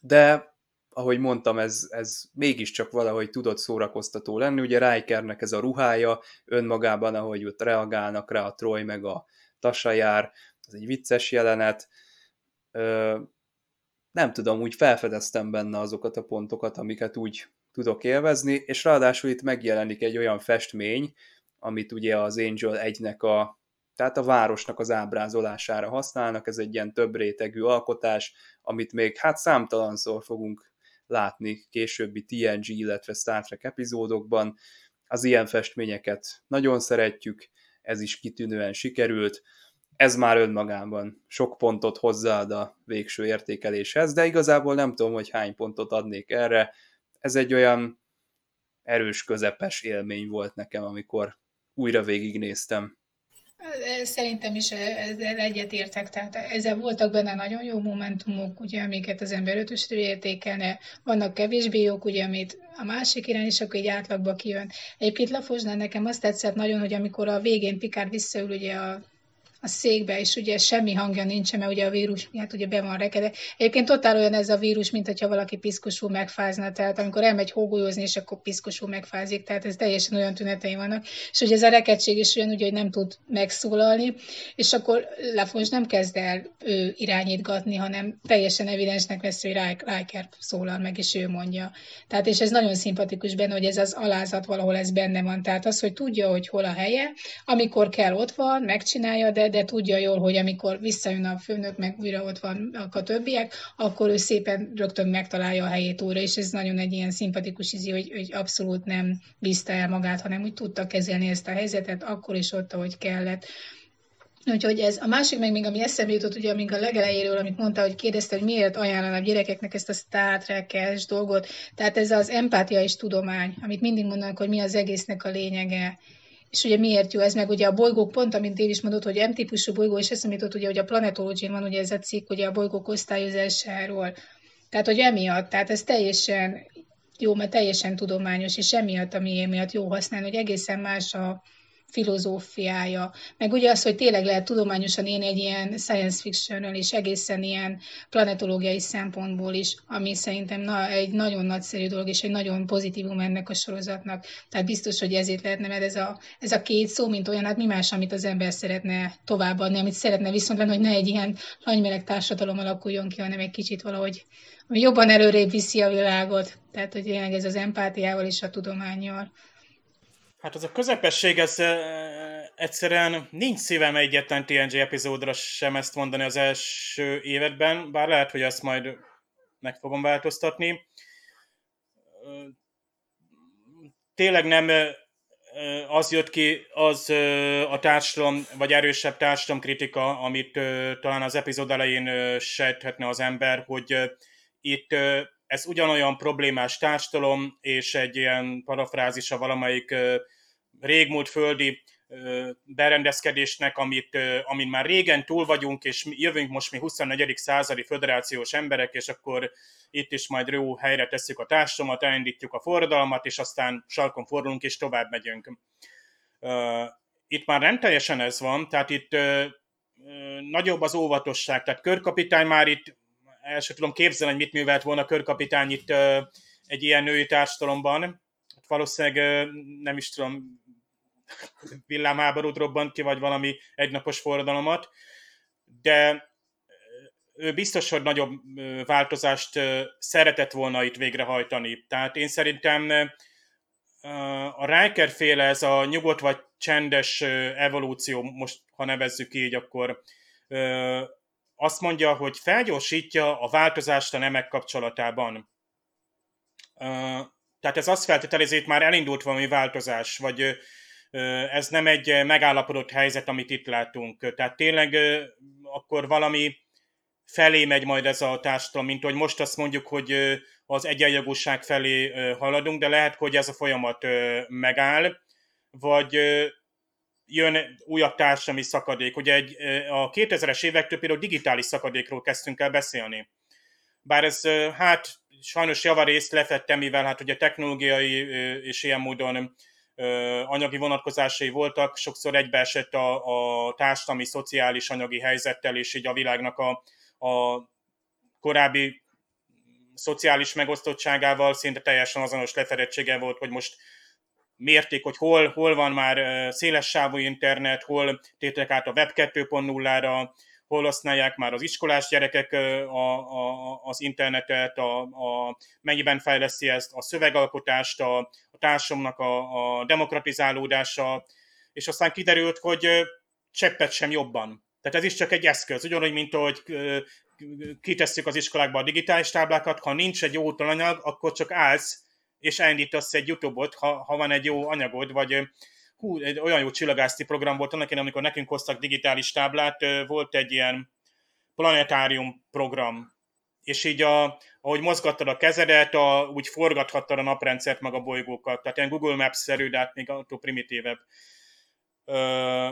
De ahogy mondtam, ez, ez mégiscsak valahogy tudott szórakoztató lenni. Ugye Rikernek ez a ruhája önmagában, ahogy ott reagálnak rá a Troy meg a Tasajár, ez egy vicces jelenet. Ö, nem tudom, úgy felfedeztem benne azokat a pontokat, amiket úgy tudok élvezni, és ráadásul itt megjelenik egy olyan festmény, amit ugye az Angel 1-nek a, tehát a városnak az ábrázolására használnak, ez egy ilyen több rétegű alkotás, amit még hát számtalanszor fogunk látni későbbi TNG, illetve Star Trek epizódokban. Az ilyen festményeket nagyon szeretjük, ez is kitűnően sikerült. Ez már önmagában sok pontot hozzáad a végső értékeléshez, de igazából nem tudom, hogy hány pontot adnék erre. Ez egy olyan erős, közepes élmény volt nekem, amikor újra végignéztem. Szerintem is ezzel egyetértek, tehát ezzel voltak benne nagyon jó momentumok, ugye, amiket az ember ötösre értékelne, vannak kevésbé jók, ugye, amit a másik irány, és akkor így átlagba kijön. Egyébként Lafosnál nekem azt tetszett nagyon, hogy amikor a végén Pikár visszaül ugye a, a székbe, és ugye semmi hangja nincsen, mert ugye a vírus miatt ugye be van rekede. Egyébként totál olyan ez a vírus, mint hogyha valaki piszkosul megfázna, tehát amikor elmegy hógolyozni, és akkor piszkosul megfázik, tehát ez teljesen olyan tünetei vannak. És ugye ez a rekedség is olyan, ugye, hogy nem tud megszólalni, és akkor Lafons nem kezd el ő irányítgatni, hanem teljesen evidensnek vesz, hogy Riker szólal meg, és ő mondja. Tehát és ez nagyon szimpatikus benne, hogy ez az alázat valahol ez benne van. Tehát az, hogy tudja, hogy hol a helye, amikor kell ott van, megcsinálja, de, de tudja jól, hogy amikor visszajön a főnök, meg újra ott van a többiek, akkor ő szépen rögtön megtalálja a helyét újra, és ez nagyon egy ilyen szimpatikus izi, hogy, hogy abszolút nem bízta el magát, hanem úgy tudta kezelni ezt a helyzetet, akkor is ott, ahogy kellett. Úgyhogy ez a másik meg még, ami eszembe jutott, ugye, amíg a legelejéről, amit mondta, hogy kérdezte, hogy miért ajánlanak gyerekeknek ezt a Star trek dolgot. Tehát ez az empátia és tudomány, amit mindig mondanak, hogy mi az egésznek a lényege. És ugye miért jó ez, meg ugye a bolygók pont, amint Dév is mondott, hogy M-típusú bolygó, és eszembe jutott, ugye, hogy a Planetology van ugye ez a cikk, ugye a bolygók osztályozásáról. Tehát, hogy emiatt, tehát ez teljesen jó, mert teljesen tudományos, és emiatt, ami miatt jó használni, hogy egészen más a, filozófiája, meg ugye az, hogy tényleg lehet tudományosan élni egy ilyen science fiction és egészen ilyen planetológiai szempontból is, ami szerintem na, egy nagyon nagyszerű dolog, és egy nagyon pozitívum ennek a sorozatnak. Tehát biztos, hogy ezért lehetne, mert ez a, ez a két szó, mint olyan, hát mi más, amit az ember szeretne továbbadni, amit szeretne viszont lenni, hogy ne egy ilyen nagymeleg társadalom alakuljon ki, hanem egy kicsit valahogy ami jobban előrébb viszi a világot. Tehát, hogy tényleg ez az empátiával és a tudományjal. Hát az a közepesség, ez egyszerűen nincs szívem egyetlen TNG epizódra sem ezt mondani az első évedben, bár lehet, hogy ezt majd meg fogom változtatni. Tényleg nem az jött ki, az a társadalom, vagy erősebb társadalom kritika, amit talán az epizód elején sejthetne az ember, hogy itt ez ugyanolyan problémás társadalom, és egy ilyen parafrázisa valamelyik régmúlt földi berendezkedésnek, amit, amin már régen túl vagyunk, és jövünk most mi 24. századi föderációs emberek, és akkor itt is majd jó helyre tesszük a társadalmat, elindítjuk a forradalmat, és aztán sarkon fordulunk, és tovább megyünk. Itt már nem teljesen ez van, tehát itt nagyobb az óvatosság, tehát körkapitány már itt el sem tudom képzelni, hogy mit művelt volna körkapitány itt egy ilyen női társadalomban. Valószínűleg nem is tudom, villámháborút robbant ki, vagy valami egynapos forradalomat, de ő biztos, hogy nagyobb változást szeretett volna itt végrehajtani. Tehát én szerintem a Riker féle ez a nyugodt vagy csendes evolúció, most ha nevezzük így, akkor azt mondja, hogy felgyorsítja a változást a nemek kapcsolatában. Tehát ez azt feltételezi, hogy már elindult valami változás, vagy ez nem egy megállapodott helyzet, amit itt látunk. Tehát tényleg akkor valami felé megy majd ez a társadalom, mint hogy most azt mondjuk, hogy az egyenjogúság felé haladunk, de lehet, hogy ez a folyamat megáll, vagy jön újabb társadalmi szakadék. Ugye egy, a 2000-es évektől például digitális szakadékról kezdtünk el beszélni. Bár ez hát sajnos javarészt lefettem, mivel hát ugye technológiai és ilyen módon anyagi vonatkozásai voltak, sokszor egybeesett a, a társadalmi, szociális anyagi helyzettel, és így a világnak a, a korábbi szociális megosztottságával szinte teljesen azonos lefedettsége volt, hogy most mérték, hogy hol, hol van már széles sávú internet, hol tétek át a Web 2.0-ra, hol használják már az iskolás gyerekek a, a, az internetet, a, a, mennyiben fejleszi ezt a szövegalkotást, a, a társadalomnak a, a demokratizálódása, és aztán kiderült, hogy cseppet sem jobban. Tehát ez is csak egy eszköz, ugyanúgy, mint ahogy kitesszük az iskolákba a digitális táblákat, ha nincs egy jó tananyag, akkor csak állsz, és elindítasz egy YouTube-ot, ha, ha van egy jó anyagod, vagy hú, egy olyan jó csillagászti program volt annak amikor nekünk hoztak digitális táblát, volt egy ilyen planetárium program, és így a, ahogy mozgattad a kezedet, a, úgy forgathattad a naprendszert, meg a bolygókat. Tehát ilyen Google Maps-szerű, de hát még attól primitívebb. Ö,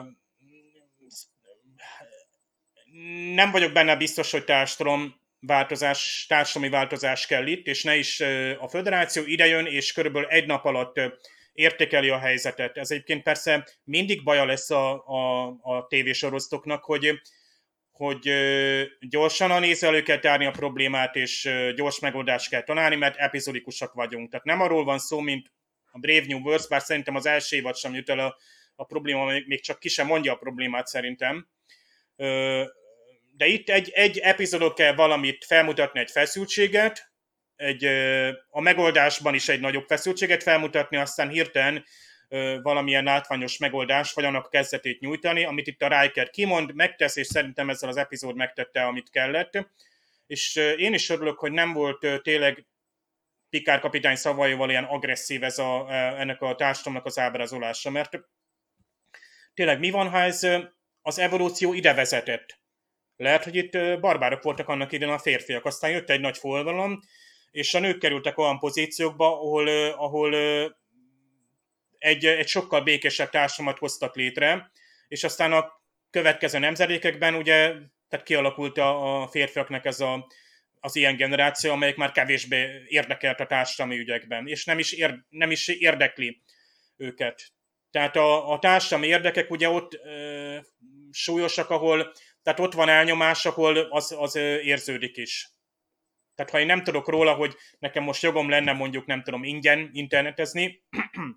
nem vagyok benne biztos, hogy társadalom változás, társadalmi változás kell itt, és ne is a föderáció idejön, és körülbelül egy nap alatt értékeli a helyzetet. Ez egyébként persze mindig baja lesz a, a, a tévésorozatoknak, hogy hogy gyorsan a nézelő kell tárni a problémát, és gyors megoldást kell találni, mert epizodikusak vagyunk. Tehát nem arról van szó, mint a Brave New World, bár szerintem az első évad sem jut el a, a probléma, még csak ki sem mondja a problémát szerintem. De itt egy, egy epizódot kell valamit felmutatni, egy feszültséget, egy, a megoldásban is egy nagyobb feszültséget felmutatni, aztán hirtelen valamilyen látványos megoldás, vagy annak kezdetét nyújtani, amit itt a Riker kimond, megtesz, és szerintem ezzel az epizód megtette, amit kellett. És én is örülök, hogy nem volt tényleg Pikár kapitány szavaival ilyen agresszív ez a, ennek a társadalomnak az ábrázolása, mert tényleg mi van, ha ez az evolúció ide vezetett? Lehet, hogy itt barbárok voltak annak idején a férfiak, aztán jött egy nagy forradalom, és a nők kerültek olyan pozíciókba, ahol, ahol egy, egy sokkal békésebb társadalmat hoztak létre, és aztán a következő nemzedékekben ugye tehát kialakult a, a férfiaknak ez a, az ilyen generáció, amelyik már kevésbé érdekelt a társadalmi ügyekben, és nem is, ér, nem is érdekli őket. Tehát a, a társadalmi érdekek ugye ott ö, súlyosak, ahol, tehát ott van elnyomás, ahol az, az érződik is. Tehát ha én nem tudok róla, hogy nekem most jogom lenne mondjuk, nem tudom, ingyen internetezni,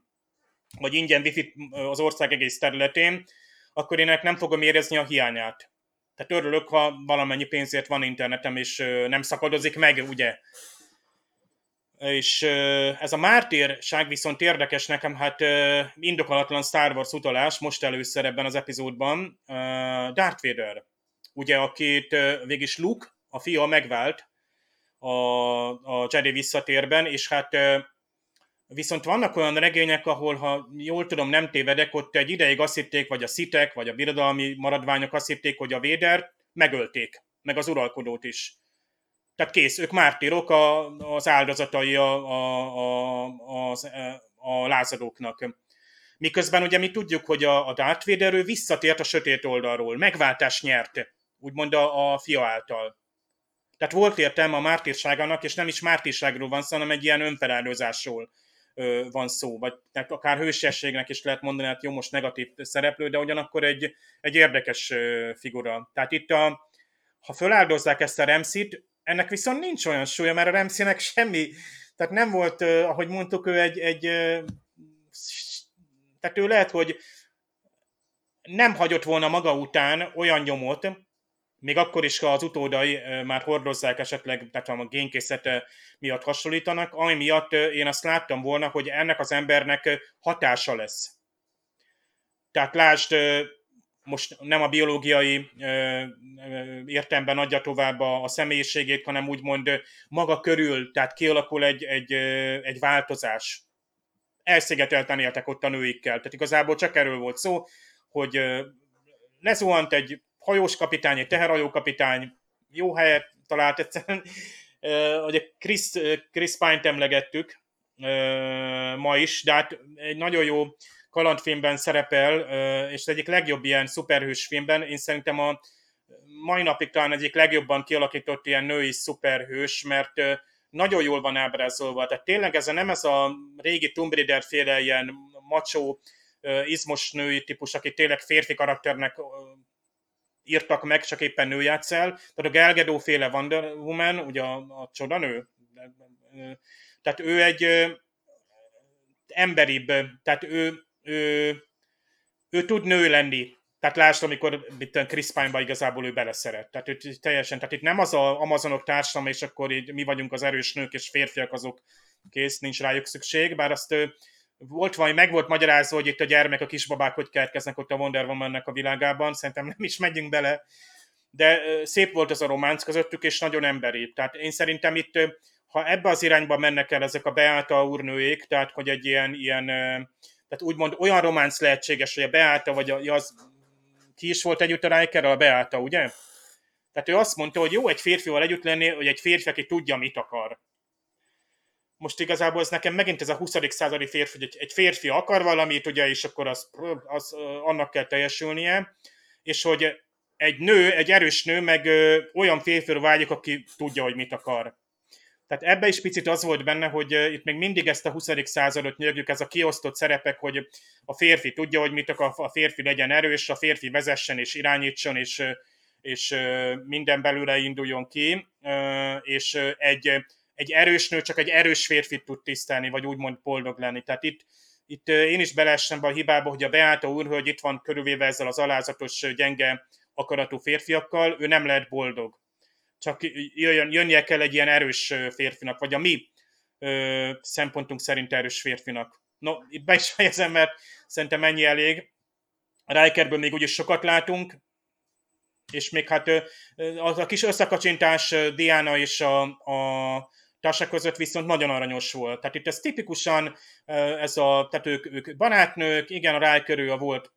<clears throat> vagy ingyen wifi az ország egész területén, akkor én nem fogom érezni a hiányát. Tehát örülök, ha valamennyi pénzért van internetem, és nem szakadozik meg, ugye? És ez a mártírság viszont érdekes nekem, hát indokolatlan Star Wars utalás most először ebben az epizódban. Darth Vader, ugye, akit végig Luke, a fia megvált a, a Jedi visszatérben, és hát Viszont vannak olyan regények, ahol, ha jól tudom, nem tévedek, ott egy ideig azt hitték, vagy a szitek, vagy a birodalmi maradványok azt hitték, hogy a Véder megölték, meg az uralkodót is. Tehát kész, ők mártírok a, az áldozatai a, a, a, a, a lázadóknak. Miközben ugye mi tudjuk, hogy a, a Darth Vader ő visszatért a sötét oldalról, megváltást nyert, úgymond a, a fia által. Tehát volt értelme a mártírságának, és nem is mártírságról van szó, hanem egy ilyen önfeláldozásról van szó, vagy akár hősiességnek is lehet mondani, hát jó, most negatív szereplő, de ugyanakkor egy, egy érdekes figura. Tehát itt, a, ha föláldozzák ezt a Remszit, ennek viszont nincs olyan súlya, mert a Remszinek semmi, tehát nem volt, ahogy mondtuk, ő egy, egy tehát ő lehet, hogy nem hagyott volna maga után olyan nyomot, még akkor is, ha az utódai már hordozzák esetleg, tehát a génkészete miatt hasonlítanak, ami miatt én azt láttam volna, hogy ennek az embernek hatása lesz. Tehát lásd, most nem a biológiai értelemben adja tovább a személyiségét, hanem úgymond maga körül, tehát kialakul egy, egy, egy változás. Elszigetelten éltek ott a nőikkel. Tehát igazából csak erről volt szó, hogy lezuhant egy hajós kapitány, egy teherhajókapitány, jó helyet talált egyszerűen. Ugye Chris, Chris Pine-t emlegettük ma is, de hát egy nagyon jó kalandfilmben szerepel, és az egyik legjobb ilyen szuperhős filmben. Én szerintem a mai napig talán egyik legjobban kialakított ilyen női szuperhős, mert nagyon jól van ábrázolva. Tehát tényleg ez a, nem ez a régi Tomb Raider féle ilyen macsó, izmos női típus, aki tényleg férfi karakternek írtak meg, csak éppen nő játsz el. Tehát a Gal féle Wonder Woman, ugye a, a csodanő, tehát ő egy emberibb, tehát ő, ő, ő tud nő lenni. Tehát lásd, amikor itt Chris Pine-ba igazából ő beleszeret. Tehát ő teljesen, tehát itt nem az a Amazonok társadalom, és akkor így mi vagyunk az erős nők, és férfiak azok kész, nincs rájuk szükség, bár azt volt valami, meg volt magyarázva, hogy itt a gyermek, a kisbabák hogy keletkeznek ott a Wonder woman a világában, szerintem nem is megyünk bele, de szép volt az a románc közöttük, és nagyon emberi. Tehát én szerintem itt, ha ebbe az irányba mennek el ezek a Beáta úrnőjék, tehát hogy egy ilyen, ilyen tehát úgymond olyan románc lehetséges, hogy a Beáta, vagy a, az, ki is volt együtt a Rikerrel, a Beáta, ugye? Tehát ő azt mondta, hogy jó egy férfival együtt lenni, hogy egy férfi, aki tudja, mit akar most igazából ez nekem megint ez a 20. századi férfi, hogy egy, férfi akar valamit, ugye, és akkor az, az, annak kell teljesülnie, és hogy egy nő, egy erős nő, meg ö, olyan férfira vágyik, aki tudja, hogy mit akar. tehát ebbe is picit az volt benne, hogy itt még mindig ezt a 20. századot nyögjük, ez a kiosztott szerepek, hogy a férfi tudja, hogy mit akar, a férfi legyen erős, a férfi vezessen és irányítson, és, és minden belőle induljon ki, és egy, egy erős nő csak egy erős férfit tud tisztelni, vagy úgymond boldog lenni. Tehát itt, itt én is beleessem be a hibába, hogy a Beáta hogy itt van körülvéve ezzel az alázatos, gyenge akaratú férfiakkal, ő nem lehet boldog csak jöjjön, jönnie kell egy ilyen erős férfinak, vagy a mi ö, szempontunk szerint erős férfinak. No, itt be is fejezem, mert szerintem ennyi elég. A Rikerből még úgyis sokat látunk, és még hát az a kis összekacsintás Diana és a, a társak között viszont nagyon aranyos volt. Tehát itt ez tipikusan, ez a, tehát ők, ők barátnők, igen, a Riker a volt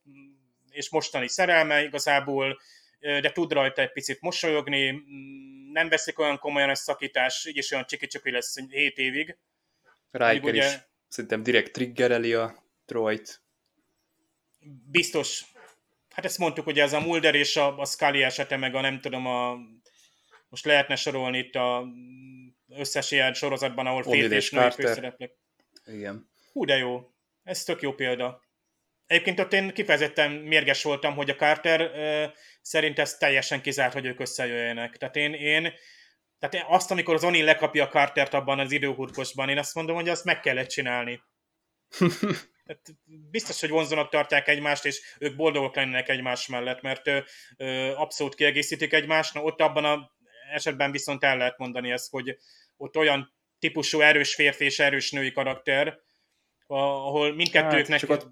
és mostani szerelme igazából, de tud rajta egy picit mosolyogni, nem veszik olyan komolyan a szakítás, így is olyan csiki lesz 7 évig. Riker ugye... is szerintem direkt triggereli a Troyt. Biztos. Hát ezt mondtuk, hogy ez a Mulder és a, a Scully esete, meg a nem tudom, a, most lehetne sorolni itt a összes ilyen sorozatban, ahol férfi és női főszereplők. Igen. Hú, de jó. Ez tök jó példa. Egyébként ott én kifejezetten mérges voltam, hogy a Carter uh, szerint ez teljesen kizárt, hogy ők összejöjjenek. Tehát én, én tehát én azt, amikor az Oni lekapja a Cartert abban az időhurkosban, én azt mondom, hogy azt meg kellett csinálni. <laughs> Tehát biztos, hogy vonzónak tartják egymást, és ők boldogok lennének egymás mellett, mert ö, ö, abszolút kiegészítik egymást. Na, ott abban a esetben viszont el lehet mondani ezt, hogy ott olyan típusú erős férfi és erős női karakter, ahol mindkettőknek... Hát, ott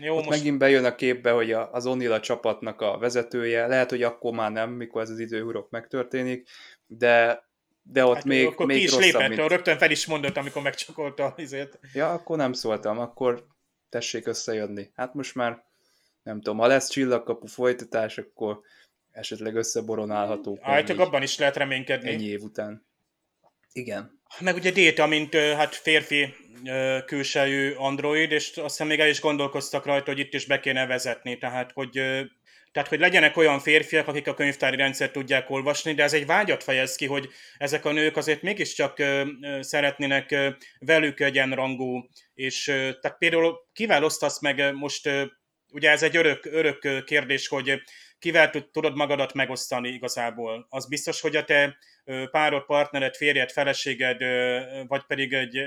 jó, ott most... megint bejön a képbe, hogy az Onila csapatnak a vezetője, lehet, hogy akkor már nem, mikor ez az időhurok megtörténik, de de ott hát, még, akkor még ki is lépett, mint... rögtön fel is mondott, amikor megcsakolta azért. Ja, akkor nem szóltam, akkor tessék összejönni. Hát most már nem tudom, ha lesz csillagkapu folytatás, akkor esetleg összeboronálható. Állítok, abban is lehet reménykedni. Ennyi év után. Igen. Meg ugye Déta, mint hát férfi külsejű android, és azt hiszem még el is gondolkoztak rajta, hogy itt is be kéne vezetni, tehát hogy, tehát hogy legyenek olyan férfiak, akik a könyvtári rendszert tudják olvasni, de ez egy vágyat fejez ki, hogy ezek a nők azért mégiscsak szeretnének velük egyenrangú, és tehát például kivel osztasz meg most, ugye ez egy örök, örök kérdés, hogy kivel tudod magadat megosztani igazából. Az biztos, hogy a te párod, partnered, férjed, feleséged, vagy pedig egy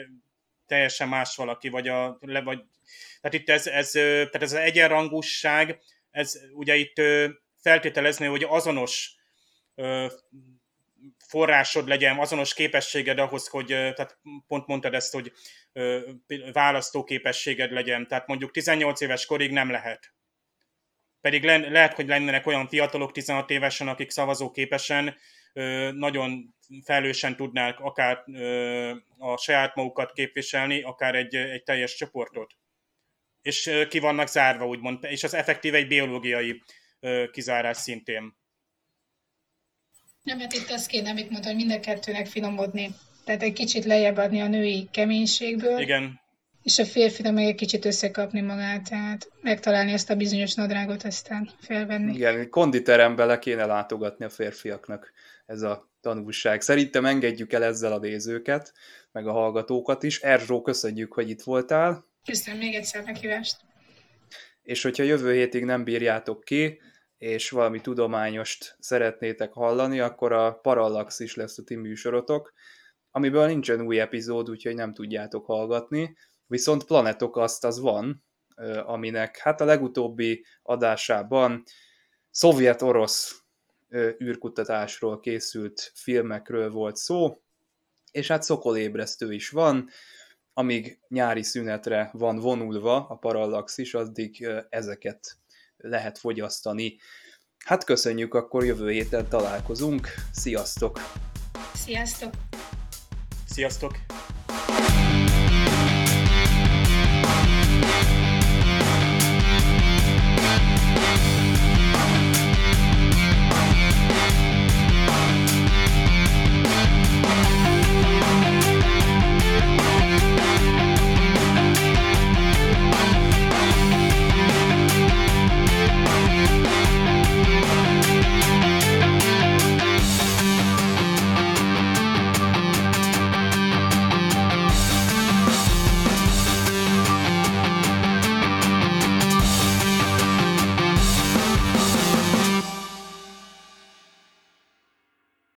teljesen más valaki, vagy a, le, vagy, tehát itt ez, ez, tehát ez az egyenrangúság, ez ugye itt feltételezni, hogy azonos forrásod legyen, azonos képességed ahhoz, hogy, tehát pont mondtad ezt, hogy választóképességed legyen, tehát mondjuk 18 éves korig nem lehet. Pedig le, lehet, hogy lennének olyan fiatalok 16 évesen, akik szavazóképesen nagyon felelősen tudnák akár a saját magukat képviselni, akár egy, egy teljes csoportot. És ki vannak zárva, úgymond, és az effektív egy biológiai kizárás szintén. Nem, hát itt az kéne, amit mondta, hogy mind a kettőnek finomodni. Tehát egy kicsit lejjebb adni a női keménységből. Igen. És a férfinak meg egy kicsit összekapni magát, tehát megtalálni ezt a bizonyos nadrágot, aztán felvenni. Igen, konditerembe le kéne látogatni a férfiaknak ez a tanulság. Szerintem engedjük el ezzel a nézőket, meg a hallgatókat is. Erzsó, köszönjük, hogy itt voltál. Köszönöm még egyszer meghívást. És hogyha jövő hétig nem bírjátok ki, és valami tudományost szeretnétek hallani, akkor a Parallax is lesz a ti műsorotok, amiből nincsen új epizód, úgyhogy nem tudjátok hallgatni, viszont Planetok azt az van, aminek hát a legutóbbi adásában szovjet-orosz űrkutatásról készült filmekről volt szó, és hát szokolébresztő is van, amíg nyári szünetre van vonulva a Parallax is, addig ezeket lehet fogyasztani. Hát köszönjük, akkor jövő héten találkozunk. Sziasztok! Sziasztok! Sziasztok!